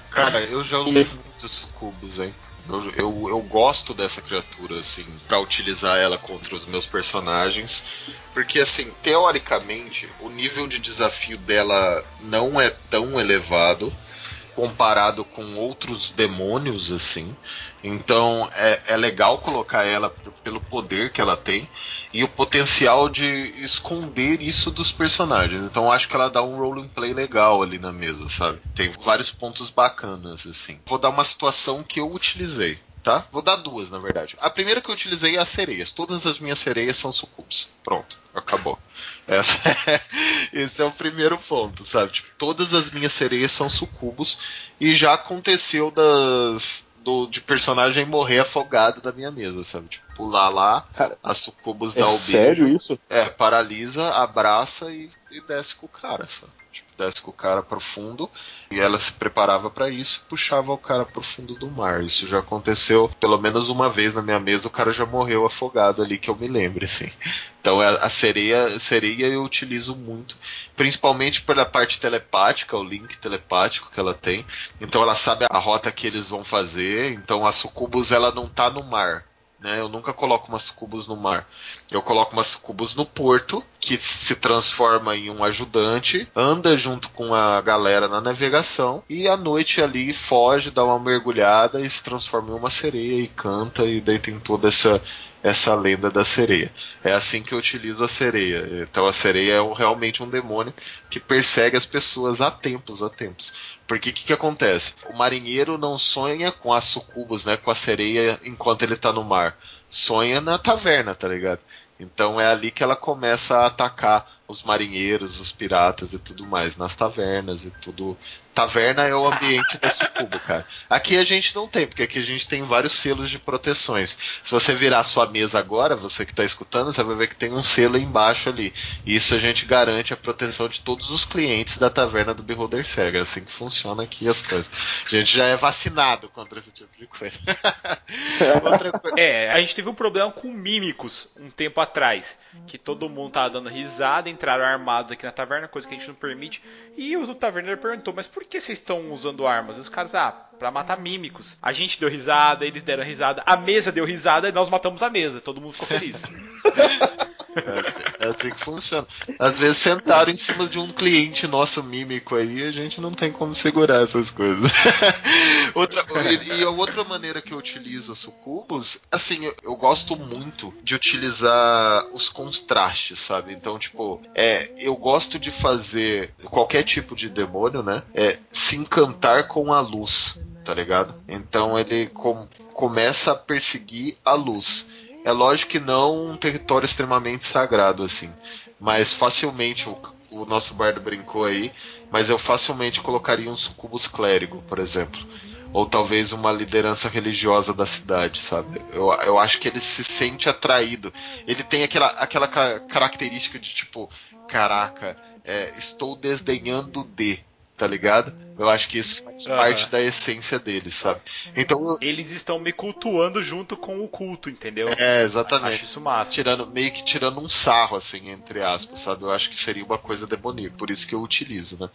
Cara, eu já usei muitos sucubos, hein? Eu, eu, eu, gosto dessa criatura, assim, para utilizar ela contra os meus personagens. Porque, assim, teoricamente, o nível de desafio dela não é tão elevado comparado com outros demônios, assim. Então é, é legal colocar ela pelo poder que ela tem e o potencial de esconder isso dos personagens. Então acho que ela dá um role play legal ali na mesa, sabe? Tem vários pontos bacanas, assim. Vou dar uma situação que eu utilizei. Tá? Vou dar duas, na verdade. A primeira que eu utilizei é as sereias. Todas as minhas sereias são sucubos. Pronto, acabou. É, esse é o primeiro ponto, sabe? Tipo, todas as minhas sereias são sucubos e já aconteceu das do, de personagem morrer afogado da minha mesa, sabe? Tipo, pular lá, Cara, a sucubus É dá o sério isso? É, paralisa, abraça e, e desce com o cara, sabe? Tipo, desce com o cara pro fundo e ela se preparava para isso, puxava o cara pro fundo do mar. Isso já aconteceu pelo menos uma vez na minha mesa, o cara já morreu afogado ali que eu me lembre, assim. Então a, a sereia, sereia eu utilizo muito, principalmente pela parte telepática, o link telepático que ela tem. Então ela sabe a rota que eles vão fazer. Então a sucubus ela não tá no mar. Né? Eu nunca coloco uma sucubus no mar. Eu coloco uma sucubus no porto, que se transforma em um ajudante, anda junto com a galera na navegação e à noite ali foge, dá uma mergulhada e se transforma em uma sereia e canta e daí tem toda essa essa lenda da sereia. É assim que eu utilizo a sereia. Então a sereia é um- realmente um demônio que persegue as pessoas há tempos, há tempos. Porque o que, que acontece? O marinheiro não sonha com as sucubus, né? Com a sereia enquanto ele tá no mar. Sonha na taverna, tá ligado? Então é ali que ela começa a atacar os marinheiros, os piratas e tudo mais, nas tavernas e tudo. Taverna é o ambiente da sucubo, cara. Aqui a gente não tem, porque aqui a gente tem vários selos de proteções. Se você virar a sua mesa agora, você que está escutando, você vai ver que tem um selo embaixo ali. Isso a gente garante a proteção de todos os clientes da taverna do Beholder Cega. É assim que funciona aqui as coisas. A gente já é vacinado contra esse tipo de coisa. Coisa. É, a gente teve um problema com mímicos um tempo atrás. Que todo mundo tava dando risada, entraram armados aqui na taverna, coisa que a gente não permite. E o taverneiro perguntou, mas por que vocês estão usando armas? Os caras, ah, pra matar mímicos. A gente deu risada, eles deram risada, a mesa deu risada e nós matamos a mesa. Todo mundo ficou feliz. É assim que funciona. Às vezes sentaram em cima de um cliente nosso mímico aí a gente não tem como segurar essas coisas. outra, e, e a outra maneira que eu utilizo sucubus, assim, eu, eu gosto muito de utilizar os contrastes, sabe? Então, tipo, é, eu gosto de fazer qualquer tipo de demônio, né? É, se encantar com a luz, tá ligado? Então ele com- começa a perseguir a luz. É lógico que não um território extremamente sagrado, assim. Mas facilmente, o, o nosso bardo brincou aí, mas eu facilmente colocaria um sucubus clérigo, por exemplo. Ou talvez uma liderança religiosa da cidade, sabe? Eu, eu acho que ele se sente atraído. Ele tem aquela, aquela ca- característica de tipo, caraca, é, estou desdenhando de, tá ligado? Eu acho que isso faz parte da essência dele, sabe? Então, Eles estão me cultuando junto com o culto, entendeu? é, exatamente. Acho isso massa. tirando meio que tirando um sarro assim entre aspas sabe eu acho que seria uma coisa demoníaca por isso que eu utilizo né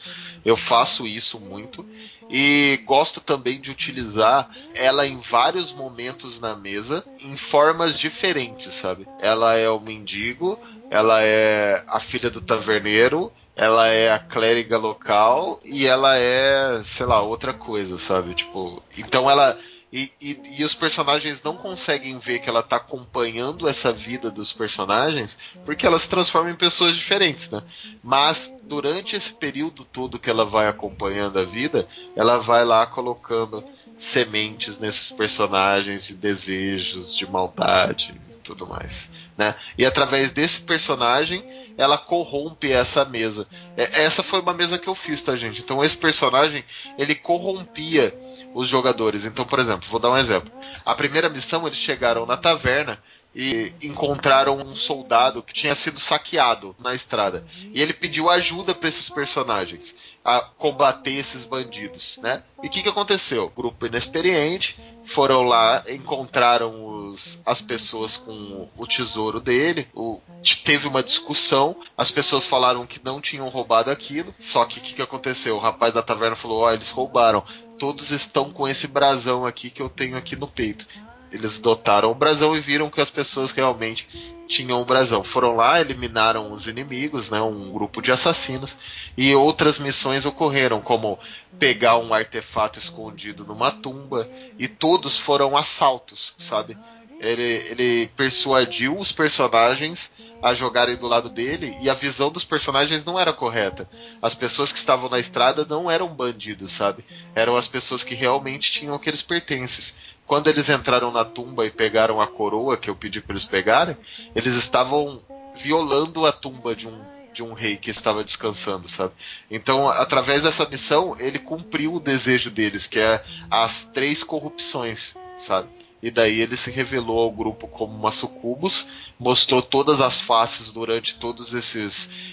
eu faço isso muito e gosto também de utilizar ela em vários momentos na mesa em formas diferentes sabe ela é o mendigo ela é a filha do taverneiro ela é a clériga local e ela é, sei lá, outra coisa, sabe? Tipo, então ela e, e, e, os personagens não conseguem ver que ela tá acompanhando essa vida dos personagens porque ela se transforma em pessoas diferentes, né? Mas durante esse período todo que ela vai acompanhando a vida, ela vai lá colocando sementes nesses personagens de desejos, de maldade e tudo mais, né? E através desse personagem ela corrompe essa mesa. É, essa foi uma mesa que eu fiz, tá, gente? Então esse personagem ele corrompia os jogadores. Então, por exemplo, vou dar um exemplo. A primeira missão eles chegaram na taverna e encontraram um soldado que tinha sido saqueado na estrada. E ele pediu ajuda para esses personagens a combater esses bandidos, né? E o que, que aconteceu? Grupo inexperiente foram lá, encontraram os, as pessoas com o tesouro dele, o, teve uma discussão, as pessoas falaram que não tinham roubado aquilo, só que o que, que aconteceu? O rapaz da taverna falou: ó, oh, eles roubaram todos estão com esse brasão aqui que eu tenho aqui no peito. Eles dotaram o brasão e viram que as pessoas realmente tinham o brasão. Foram lá, eliminaram os inimigos, né, um grupo de assassinos, e outras missões ocorreram, como pegar um artefato escondido numa tumba, e todos foram assaltos, sabe? Ele, ele persuadiu os personagens a jogarem do lado dele e a visão dos personagens não era correta. As pessoas que estavam na estrada não eram bandidos, sabe? Eram as pessoas que realmente tinham aqueles pertences. Quando eles entraram na tumba e pegaram a coroa que eu pedi para eles pegarem, eles estavam violando a tumba de um de um rei que estava descansando, sabe? Então, através dessa missão, ele cumpriu o desejo deles, que é as três corrupções, sabe? E daí ele se revelou ao grupo como uma sucubus, mostrou todas as faces durante todas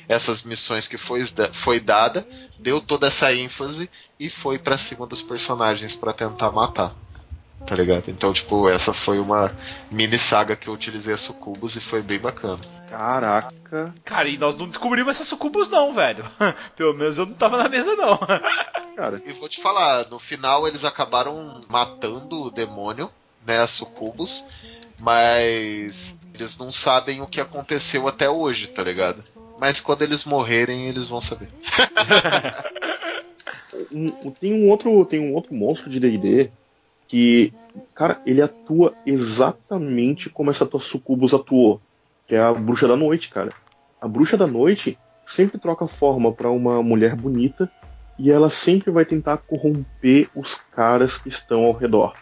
essas missões que foi, foi dada, deu toda essa ênfase e foi para cima dos personagens para tentar matar. Tá ligado? Então, tipo, essa foi uma mini saga que eu utilizei a sucubus e foi bem bacana. Caraca. Cara, e nós não descobrimos essas sucubus não, velho. Pelo menos eu não tava na mesa não. Cara. E vou te falar, no final eles acabaram matando o demônio né, a Sucubus, mas eles não sabem o que aconteceu até hoje, tá ligado? Mas quando eles morrerem, eles vão saber. tem um outro, tem um outro monstro de D&D que, cara, ele atua exatamente como essa tua Sucubus atuou, que é a Bruxa da Noite, cara. A Bruxa da Noite sempre troca forma para uma mulher bonita e ela sempre vai tentar corromper os caras que estão ao redor.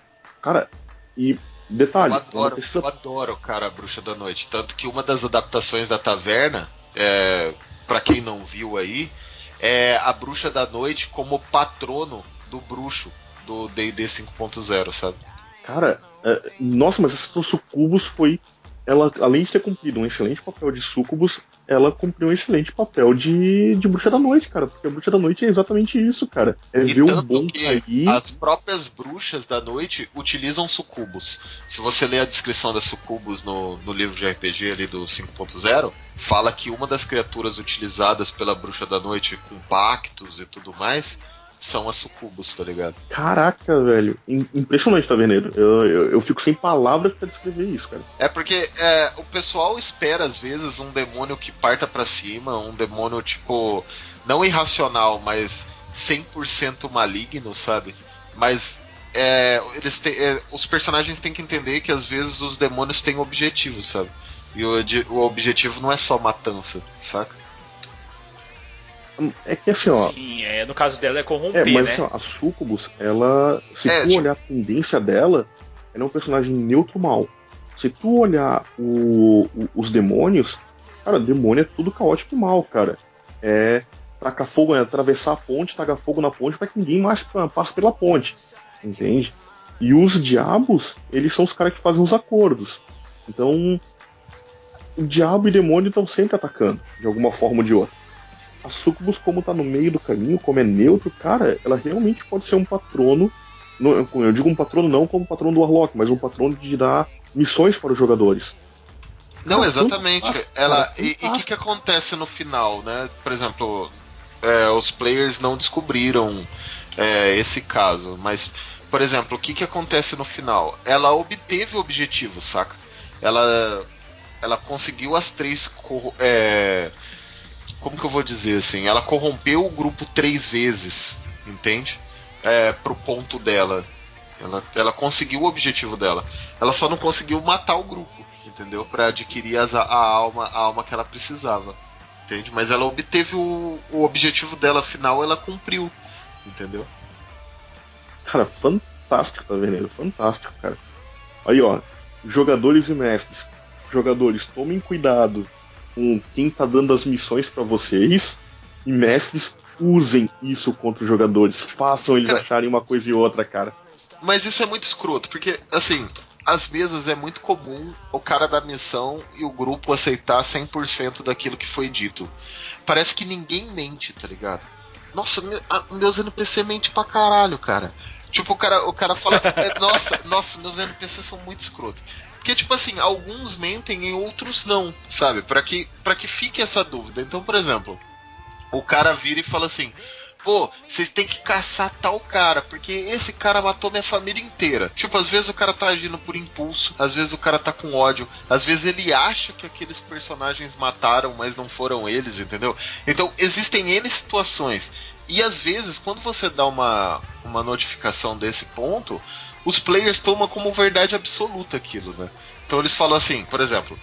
Cara, e detalhe. Eu adoro, precisa... eu adoro, cara, a Bruxa da Noite. Tanto que uma das adaptações da Taverna, é, para quem não viu aí, é a Bruxa da Noite como patrono do bruxo do D&D 5.0, sabe? Cara, é, nossa, mas essa Sucubus foi ela, além de ter cumprido um excelente papel de Sucubus, ela cumpriu um excelente papel de, de Bruxa da Noite, cara. Porque a Bruxa da Noite é exatamente isso, cara. É e ver o bom que As próprias bruxas da noite utilizam sucubus. Se você ler a descrição das sucubus no, no livro de RPG ali do 5.0, fala que uma das criaturas utilizadas pela Bruxa da Noite com pactos e tudo mais são as sucubus, tá ligado? Caraca, velho. Impressionante, tá vendo? Eu, eu, eu, fico sem palavras para descrever isso, cara. É porque é, o pessoal espera, às vezes, um demônio que parta para cima, um demônio, tipo, não irracional, mas 100% maligno, sabe? Mas é, eles têm, é, os personagens têm que entender que às vezes os demônios têm objetivos, sabe? E o, o objetivo não é só matança, saca? É que assim, ó. Sim, é, no caso dela é corromper, é, mas, né? Assim, ó, a Sucubus, ela. Se é, tu tipo... olhar a tendência dela, ela é um personagem neutro mal. Se tu olhar o, o, os demônios, cara, demônio é tudo caótico e mal, cara. É tacar fogo, é atravessar a ponte, tacar fogo na ponte para que ninguém mais passe pela ponte. Entende? E os diabos, eles são os caras que fazem os acordos. Então, o diabo e o demônio estão sempre atacando, de alguma forma ou de outra a Sucubus, como tá no meio do caminho, como é neutro, cara, ela realmente pode ser um patrono. Eu digo um patrono não como patrono do Warlock, mas um patrono de dar missões para os jogadores. Não, cara, exatamente. ela cara, e o que, que acontece no final, né? Por exemplo, é, os players não descobriram é, esse caso, mas, por exemplo, o que, que acontece no final? Ela obteve o objetivo, saca? Ela, ela conseguiu as três é, como que eu vou dizer assim? Ela corrompeu o grupo três vezes, entende? É, pro ponto dela. Ela, ela conseguiu o objetivo dela. Ela só não conseguiu matar o grupo, entendeu? Para adquirir as, a alma, a alma que ela precisava, entende? Mas ela obteve o, o objetivo dela final, ela cumpriu, entendeu? Cara, fantástico, tá vendo? Fantástico, cara. Aí, ó, jogadores e mestres. Jogadores, tomem cuidado com quem tá dando as missões para vocês. E mestres, usem isso contra os jogadores. Façam eles Cara, acharem uma coisa e outra, cara. Mas isso é muito escroto, porque, assim, às vezes é muito comum o cara da missão e o grupo aceitar 100% daquilo que foi dito. Parece que ninguém mente, tá ligado? Nossa, meu, a, meus NPC mente pra caralho, cara. Tipo, o cara, o cara fala, é, nossa, nossa, meus NPCs são muito escrotos. Porque, tipo assim, alguns mentem e outros não, sabe? Para que, pra que fique essa dúvida. Então, por exemplo, o cara vira e fala assim: pô, vocês têm que caçar tal cara, porque esse cara matou minha família inteira. Tipo, às vezes o cara tá agindo por impulso, às vezes o cara tá com ódio, às vezes ele acha que aqueles personagens mataram, mas não foram eles, entendeu? Então, existem N situações. E às vezes, quando você dá uma, uma notificação desse ponto, os players tomam como verdade absoluta aquilo, né? Então eles falam assim, por exemplo,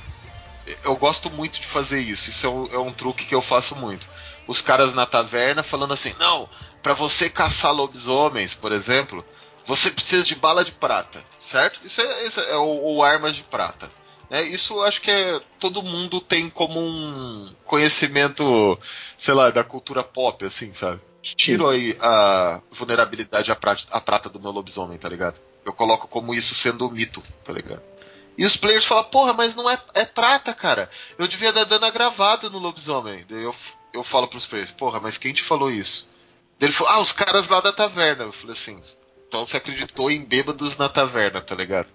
eu gosto muito de fazer isso, isso é um, é um truque que eu faço muito os caras na taverna falando assim: não, para você caçar lobisomens, por exemplo, você precisa de bala de prata, certo? Isso é, isso é ou, ou armas de prata. É, isso acho que é, todo mundo tem como um conhecimento, sei lá, da cultura pop, assim, sabe? Tiro aí a vulnerabilidade à prata, à prata do meu lobisomem, tá ligado? Eu coloco como isso sendo um mito, tá ligado? E os players falam, porra, mas não é, é prata, cara. Eu devia dar dano agravado no lobisomem. Daí eu, eu falo pros players, porra, mas quem te falou isso? Daí ele falou, ah, os caras lá da taverna. Eu falei assim, então você acreditou em bêbados na taverna, tá ligado?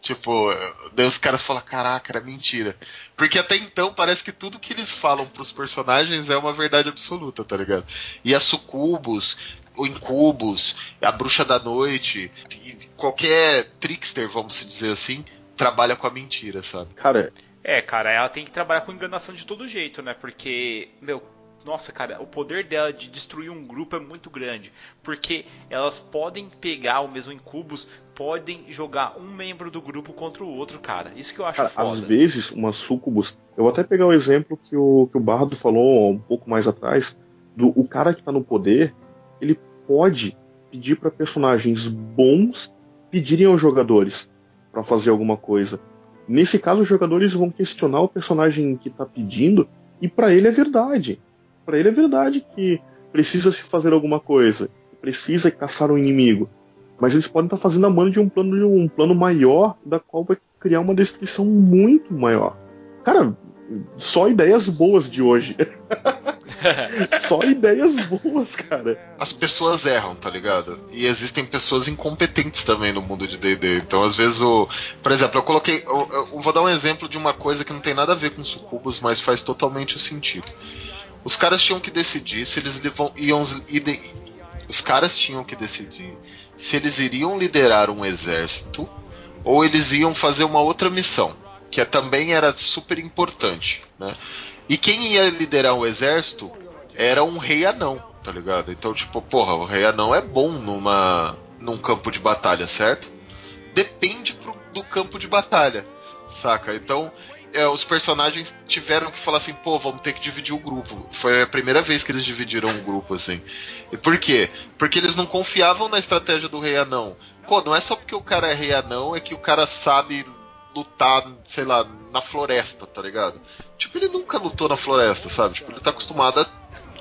Tipo, daí os caras falam, caraca, era mentira. Porque até então parece que tudo que eles falam pros personagens é uma verdade absoluta, tá ligado? E a Sucubus, o Incubus, a Bruxa da Noite, qualquer trickster, vamos dizer assim, trabalha com a mentira, sabe? Cara. É, cara, ela tem que trabalhar com enganação de todo jeito, né? Porque, meu, nossa, cara, o poder dela de destruir um grupo é muito grande. Porque elas podem pegar o mesmo incubus, podem jogar um membro do grupo contra o outro, cara. Isso que eu acho cara, foda. Às vezes, uma sucubus. Eu vou até pegar o exemplo que o, que o Bardo falou um pouco mais atrás. Do o cara que tá no poder, ele pode pedir para personagens bons pedirem aos jogadores para fazer alguma coisa. Nesse caso, os jogadores vão questionar o personagem que está pedindo e para ele é verdade. Para ele é verdade que precisa se fazer alguma coisa, precisa caçar um inimigo. Mas eles podem estar tá fazendo a mano de um plano de um plano maior, da qual vai criar uma destruição muito maior. Cara, só ideias boas de hoje. Só ideias boas, cara. As pessoas erram, tá ligado? E existem pessoas incompetentes também no mundo de D&D. Então, às vezes, o... por exemplo, eu coloquei... Eu, eu, vou dar um exemplo de uma coisa que não tem nada a ver com sucubos, mas faz totalmente o sentido. Os caras tinham que decidir se eles iam... Os caras tinham que decidir se eles iriam liderar um exército ou eles iam fazer uma outra missão, que também era super importante, né? E quem ia liderar o exército era um rei anão, tá ligado? Então, tipo, porra, o rei anão é bom numa, num campo de batalha, certo? Depende pro, do campo de batalha, saca? Então, é, os personagens tiveram que falar assim, pô, vamos ter que dividir o grupo. Foi a primeira vez que eles dividiram o grupo, assim. E por quê? Porque eles não confiavam na estratégia do rei anão. Pô, não é só porque o cara é rei anão, é que o cara sabe lutar, sei lá, na floresta, tá ligado? Tipo, ele nunca lutou na floresta, sabe? Tipo, ele tá acostumado a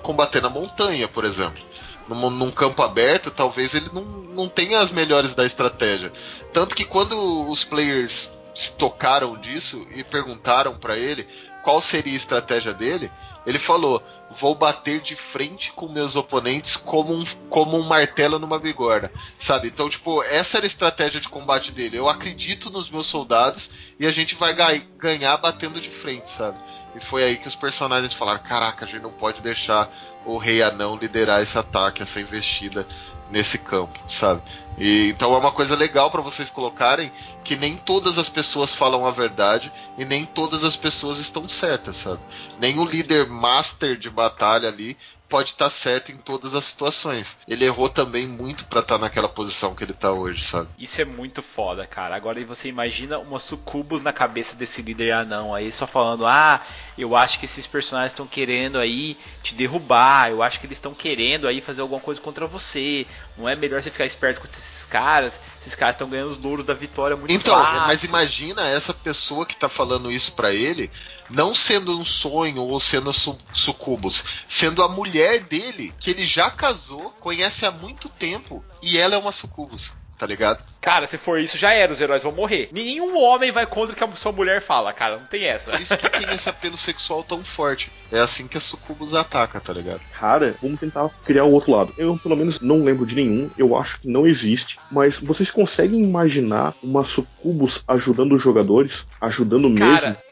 combater na montanha, por exemplo. Num, num, campo aberto, talvez ele não, não tenha as melhores da estratégia. Tanto que quando os players se tocaram disso e perguntaram para ele qual seria a estratégia dele, ele falou: vou bater de frente com meus oponentes como um, como um martelo numa bigorna, sabe? Então, tipo, essa era a estratégia de combate dele. Eu acredito nos meus soldados e a gente vai ganhar batendo de frente, sabe? E foi aí que os personagens falaram: caraca, a gente não pode deixar o Rei Anão liderar esse ataque, essa investida nesse campo, sabe? E, então é uma coisa legal para vocês colocarem que nem todas as pessoas falam a verdade e nem todas as pessoas estão certas, sabe? Nem o líder master de batalha ali pode estar certo em todas as situações. Ele errou também muito para estar naquela posição que ele tá hoje, sabe? Isso é muito foda, cara. Agora você imagina uma sucubus na cabeça desse líder anão aí, só falando: ah, eu acho que esses personagens estão querendo aí te derrubar, eu acho que eles estão querendo aí fazer alguma coisa contra você. Não é melhor você ficar esperto com esses caras? Esses caras estão ganhando os louros da vitória muito então, fácil. mas imagina essa pessoa que tá falando isso para ele, não sendo um sonho ou sendo su sucubus, sendo a mulher dele, que ele já casou, conhece há muito tempo, e ela é uma sucubus tá ligado? Cara, se for isso, já era, os heróis vão morrer. Nenhum homem vai contra o que a sua mulher fala, cara, não tem essa. Por isso que tem esse apelo sexual tão forte. É assim que a Sucubus ataca, tá ligado? Cara, vamos tentar criar o outro lado. Eu, pelo menos, não lembro de nenhum, eu acho que não existe, mas vocês conseguem imaginar uma Sucubus ajudando os jogadores? Ajudando mesmo? Cara,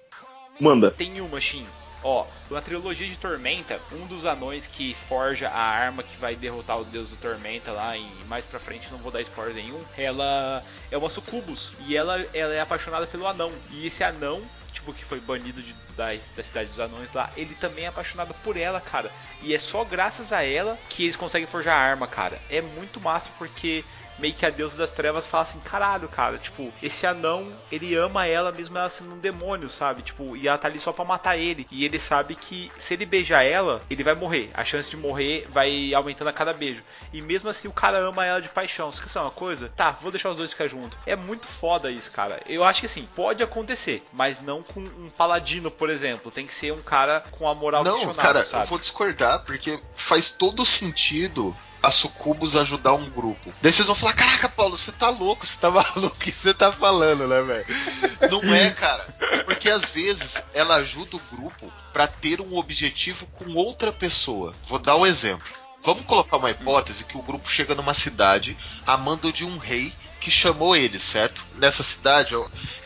Manda. Tem uma, Shin. Ó, na trilogia de Tormenta, um dos anões que forja a arma que vai derrotar o deus do Tormenta lá, e mais pra frente não vou dar spoiler nenhum, ela é uma sucubus, e ela, ela é apaixonada pelo anão. E esse anão, tipo, que foi banido de, da, da cidade dos anões lá, ele também é apaixonado por ela, cara. E é só graças a ela que eles conseguem forjar a arma, cara. É muito massa porque meio que a deusa das trevas fala assim, caralho, cara, tipo, esse anão, ele ama ela mesmo ela sendo um demônio, sabe? Tipo, e ela tá ali só pra matar ele. E ele sabe que se ele beijar ela, ele vai morrer. A chance de morrer vai aumentando a cada beijo. E mesmo assim o cara ama ela de paixão. Você quer saber uma coisa? Tá, vou deixar os dois ficar juntos. É muito foda isso, cara. Eu acho que assim, pode acontecer, mas não com um paladino, por exemplo. Tem que ser um cara com a moral Não, cara, sabe? eu vou discordar, porque faz todo sentido a Sucubus ajudar um grupo. Daí vocês vão falar: caraca, Paulo, você tá louco, você tá maluco, o que você tá falando, né, velho? Não é, cara. Porque às vezes ela ajuda o grupo pra ter um objetivo com outra pessoa. Vou dar um exemplo. Vamos colocar uma hipótese que o grupo chega numa cidade a mando de um rei que chamou eles, certo? Nessa cidade,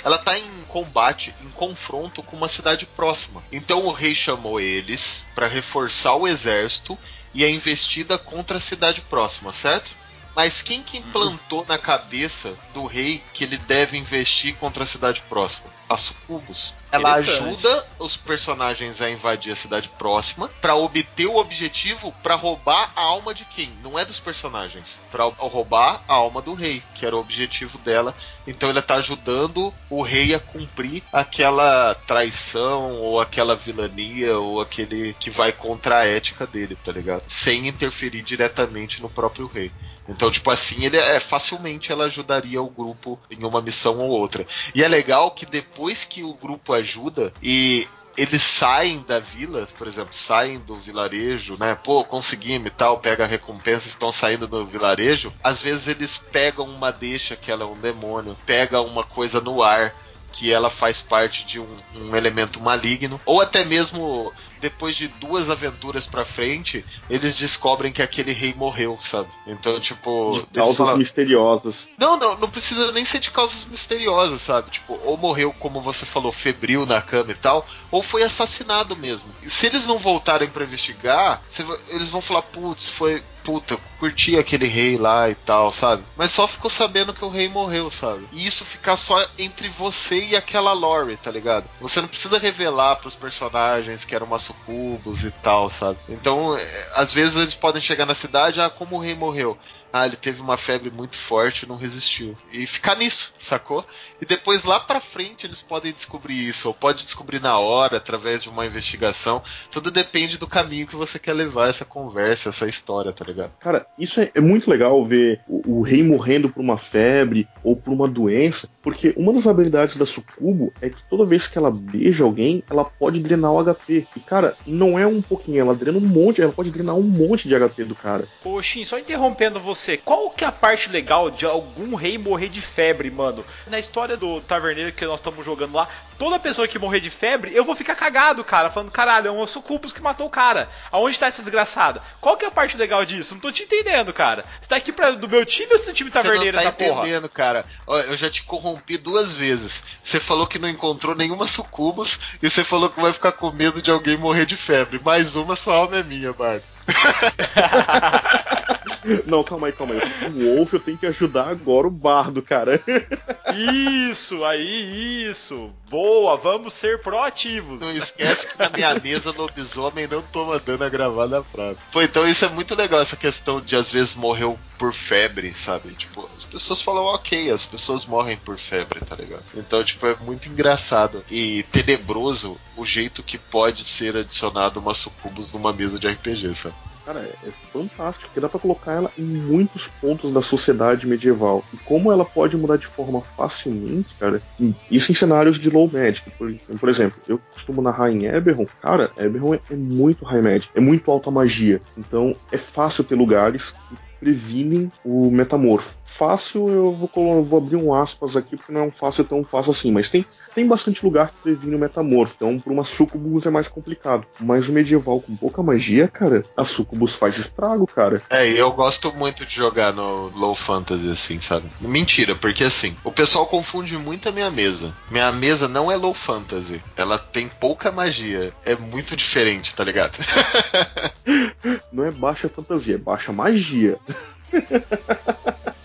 ela tá em combate, em confronto com uma cidade próxima. Então o rei chamou eles pra reforçar o exército e a investida contra a cidade próxima, certo? Mas quem que implantou na cabeça do rei que ele deve investir contra a cidade próxima? A Sucubus. Ela ajuda os personagens a invadir a cidade próxima pra obter o objetivo pra roubar a alma de quem? Não é dos personagens. Pra roubar a alma do rei, que era o objetivo dela. Então ele tá ajudando o rei a cumprir aquela traição ou aquela vilania ou aquele que vai contra a ética dele, tá ligado? Sem interferir diretamente no próprio rei. Então, tipo assim, ele é facilmente ela ajudaria o grupo em uma missão ou outra. E é legal que depois que o grupo ajuda e eles saem da vila, por exemplo, saem do vilarejo, né? Pô, conseguimos e tal, pega a recompensa, estão saindo do vilarejo. Às vezes eles pegam uma deixa que ela é um demônio, pega uma coisa no ar que ela faz parte de um, um elemento maligno, ou até mesmo depois de duas aventuras pra frente, eles descobrem que aquele rei morreu, sabe? Então, tipo, De causas falam- misteriosas. não, não, não precisa nem ser de causas misteriosas, sabe? Tipo, ou morreu, como você falou, febril na cama e tal, ou foi assassinado mesmo. E se eles não voltarem pra investigar, eles vão falar, putz, foi. Puta, curti aquele rei lá e tal, sabe? Mas só ficou sabendo que o rei morreu, sabe? E isso ficar só entre você e aquela Lori, tá ligado? Você não precisa revelar pros personagens que eram uma sucubus e tal, sabe? Então, é, às vezes eles podem chegar na cidade, ah, como o rei morreu? Ah, ele teve uma febre muito forte e não resistiu. E ficar nisso, sacou? E depois lá pra frente eles podem descobrir isso, ou pode descobrir na hora, através de uma investigação. Tudo depende do caminho que você quer levar essa conversa, essa história, tá ligado? Cara, isso é, é muito legal ver o, o rei morrendo por uma febre ou por uma doença, porque uma das habilidades da Sucubo é que toda vez que ela beija alguém, ela pode drenar o HP. E, cara, não é um pouquinho, ela drena um monte, ela pode drenar um monte de HP do cara. Ô, Shin, só interrompendo você, qual que é a parte legal de algum rei morrer de febre, mano? Na história do Taverneiro que nós estamos jogando lá, toda pessoa que morrer de febre, eu vou ficar cagado, cara, falando, caralho, é um sucubus que matou o cara. Aonde tá essa desgraçada? Qual que é a parte legal disso? Não tô te entendendo, cara. Você tá aqui pra, do meu time ou do seu time Taverneiro, você não essa tá porra? entendendo, cara. Ó, eu já te corrompi duas vezes. Você falou que não encontrou nenhuma sucubus e você falou que vai ficar com medo de alguém morrer de febre. Mais uma, sua alma é minha, Bart. Não, calma aí, calma aí. O Wolf eu tenho que ajudar agora o bardo, cara. Isso, aí, isso. Boa, vamos ser proativos. Não esquece que na minha mesa lobisomem não toma dano a gravar na. Pô, então isso é muito legal, essa questão de às vezes morreu por febre, sabe? Tipo, as pessoas falam, ok, as pessoas morrem por febre, tá ligado? Então, tipo, é muito engraçado e tenebroso o jeito que pode ser adicionado uma sucubus numa mesa de RPG, sabe? Cara, é fantástico, porque dá pra colocar ela em muitos pontos da sociedade medieval. E como ela pode mudar de forma facilmente, cara, isso em cenários de low magic. Por, por exemplo, eu costumo narrar em Eberron, cara, Eberron é, é muito high magic, é muito alta magia. Então é fácil ter lugares que previnem o metamorfo fácil, eu vou, vou, abrir um aspas aqui, porque não é um fácil tão fácil assim, mas tem, tem bastante lugar que previne o metamorfo, então para uma sucubus é mais complicado. Mas o medieval com pouca magia, cara, a sucubus faz estrago, cara. É, eu gosto muito de jogar no low fantasy, assim, sabe? Mentira, porque assim, o pessoal confunde muito a minha mesa. Minha mesa não é low fantasy, ela tem pouca magia, é muito diferente, tá ligado? não é baixa fantasia, é baixa magia.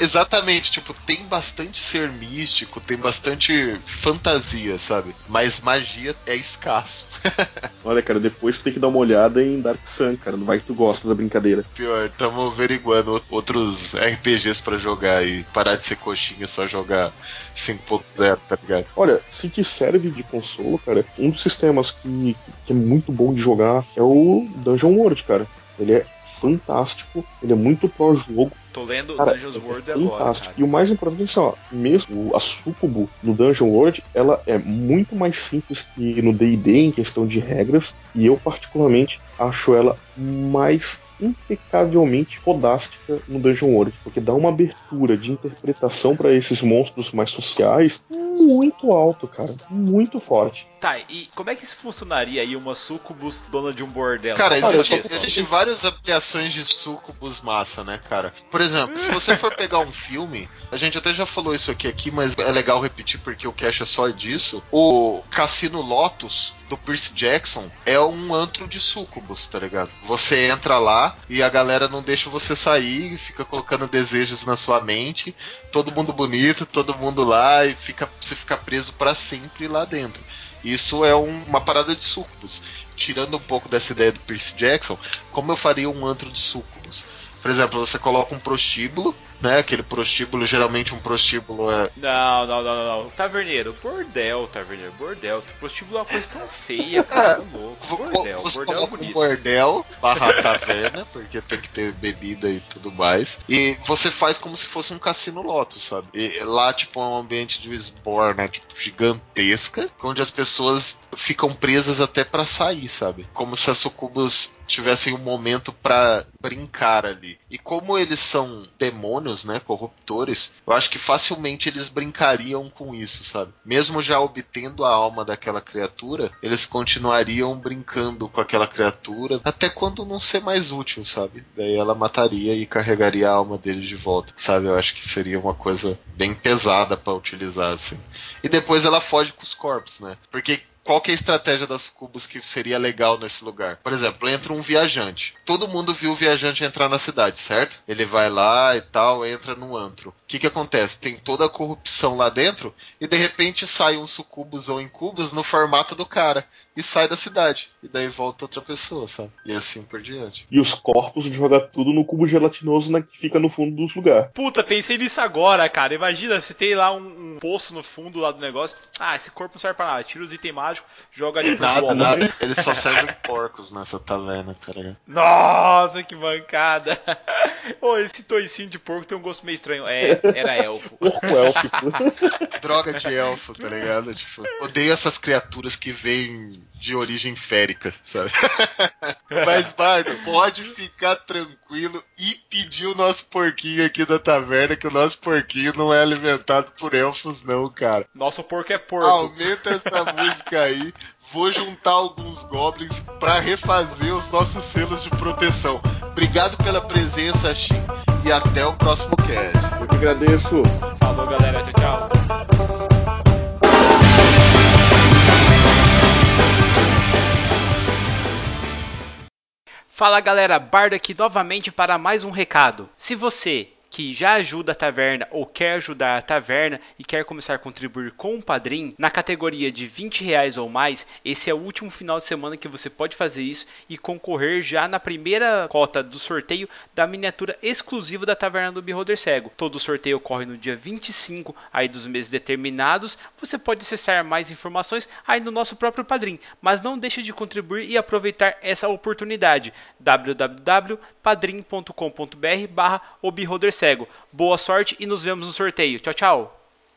Exatamente, tipo, tem bastante ser místico, tem bastante fantasia, sabe? Mas magia é escasso. Olha, cara, depois tu tem que dar uma olhada em Dark Sun, cara. Não vai que tu gosta da brincadeira. Pior, estamos averiguando outros RPGs para jogar e parar de ser coxinha só jogar 5.0, tá ligado? Olha, se te serve de consolo, cara, um dos sistemas que, que é muito bom de jogar é o Dungeon World, cara. Ele é fantástico, ele é muito pró-jogo. Tô lendo cara, Dungeons é World fantástico. agora. Cara. E o mais importante é assim, ó, mesmo a Sucubo no Dungeon World, ela é muito mais simples que no D&D em questão de regras, e eu particularmente acho ela mais impecavelmente fodástica no Dungeon World, porque dá uma abertura de interpretação para esses monstros mais sociais muito alto, cara, muito forte. Tá, e como é que isso funcionaria aí uma sucubus dona de um bordel? Cara, existe, existe várias aplicações de sucubus massa, né, cara? Por exemplo, se você for pegar um filme, a gente até já falou isso aqui aqui, mas é legal repetir porque o cash é só disso. O Cassino Lotus do Percy Jackson é um antro de sucubus, tá ligado? Você entra lá e a galera não deixa você sair, fica colocando desejos na sua mente, todo mundo bonito, todo mundo lá e fica você fica preso para sempre lá dentro. Isso é um, uma parada de sucubus. Tirando um pouco dessa ideia do Percy Jackson, como eu faria um antro de sucubus? Por exemplo, você coloca um prostíbulo, né? Aquele prostíbulo, geralmente um prostíbulo é. Não, não, não, não, não. Taverneiro, bordel, taverneiro, bordel. Prostíbulo é uma coisa tão feia, cara. Tá louco. Bordel, você bordel é bonito. Um bordel barra taverna, porque tem que ter bebida e tudo mais. E você faz como se fosse um cassino loto, sabe? E lá, tipo, é um ambiente de esbor, né? Tipo, gigantesca, onde as pessoas ficam presas até para sair, sabe? Como se as sucubus tivessem um momento para brincar ali. E como eles são demônios, né, corruptores, eu acho que facilmente eles brincariam com isso, sabe? Mesmo já obtendo a alma daquela criatura, eles continuariam brincando com aquela criatura até quando não ser mais útil, sabe? Daí ela mataria e carregaria a alma deles de volta, sabe? Eu acho que seria uma coisa bem pesada para utilizar assim. E depois ela foge com os corpos, né? Porque qual que é a estratégia das cubos que seria legal nesse lugar? Por exemplo, entra um viajante. Todo mundo viu o viajante entrar na cidade, certo? Ele vai lá e tal, entra no antro. O que que acontece? Tem toda a corrupção lá dentro e de repente sai um sucubus ou incubus no formato do cara e sai da cidade. E daí volta outra pessoa, sabe? E assim por diante. E os corpos joga tudo no cubo gelatinoso né, que fica no fundo dos lugares. Puta, pensei nisso agora, cara. Imagina se tem lá um, um, poço no fundo lá do negócio. Ah, esse corpo não serve pra nada. Tira os itens mágicos, joga ali pro Nada, nada. Eles só servem porcos nessa taverna, tá ligado? Nossa, que bancada. Ô, esse toicinho de porco tem um gosto meio estranho. É, era elfo. Porco élfico. Droga de elfo, tá ligado? Tipo, odeio essas criaturas que vêm de origem férica, sabe? Mas, Bardo, pode ficar tranquilo e pedir o nosso porquinho aqui da taverna, que o nosso porquinho não é alimentado por elfos, não, cara. Nosso porco é porco. Aumenta essa música aí. Vou juntar alguns goblins para refazer os nossos selos de proteção. Obrigado pela presença, Shin, e até o próximo cast. Eu que agradeço. Falou, galera. Tchau, tchau. Fala galera, Bardo aqui novamente para mais um recado. Se você que já ajuda a taverna ou quer ajudar a taverna e quer começar a contribuir com o Padrim, na categoria de 20 reais ou mais, esse é o último final de semana que você pode fazer isso e concorrer já na primeira cota do sorteio da miniatura exclusiva da Taverna do Beholder Cego. Todo o sorteio ocorre no dia 25 aí dos meses determinados. Você pode acessar mais informações aí no nosso próprio Padrim, mas não deixe de contribuir e aproveitar essa oportunidade. www.padrim.com.br barra Cego. Boa sorte e nos vemos no sorteio. Tchau, tchau!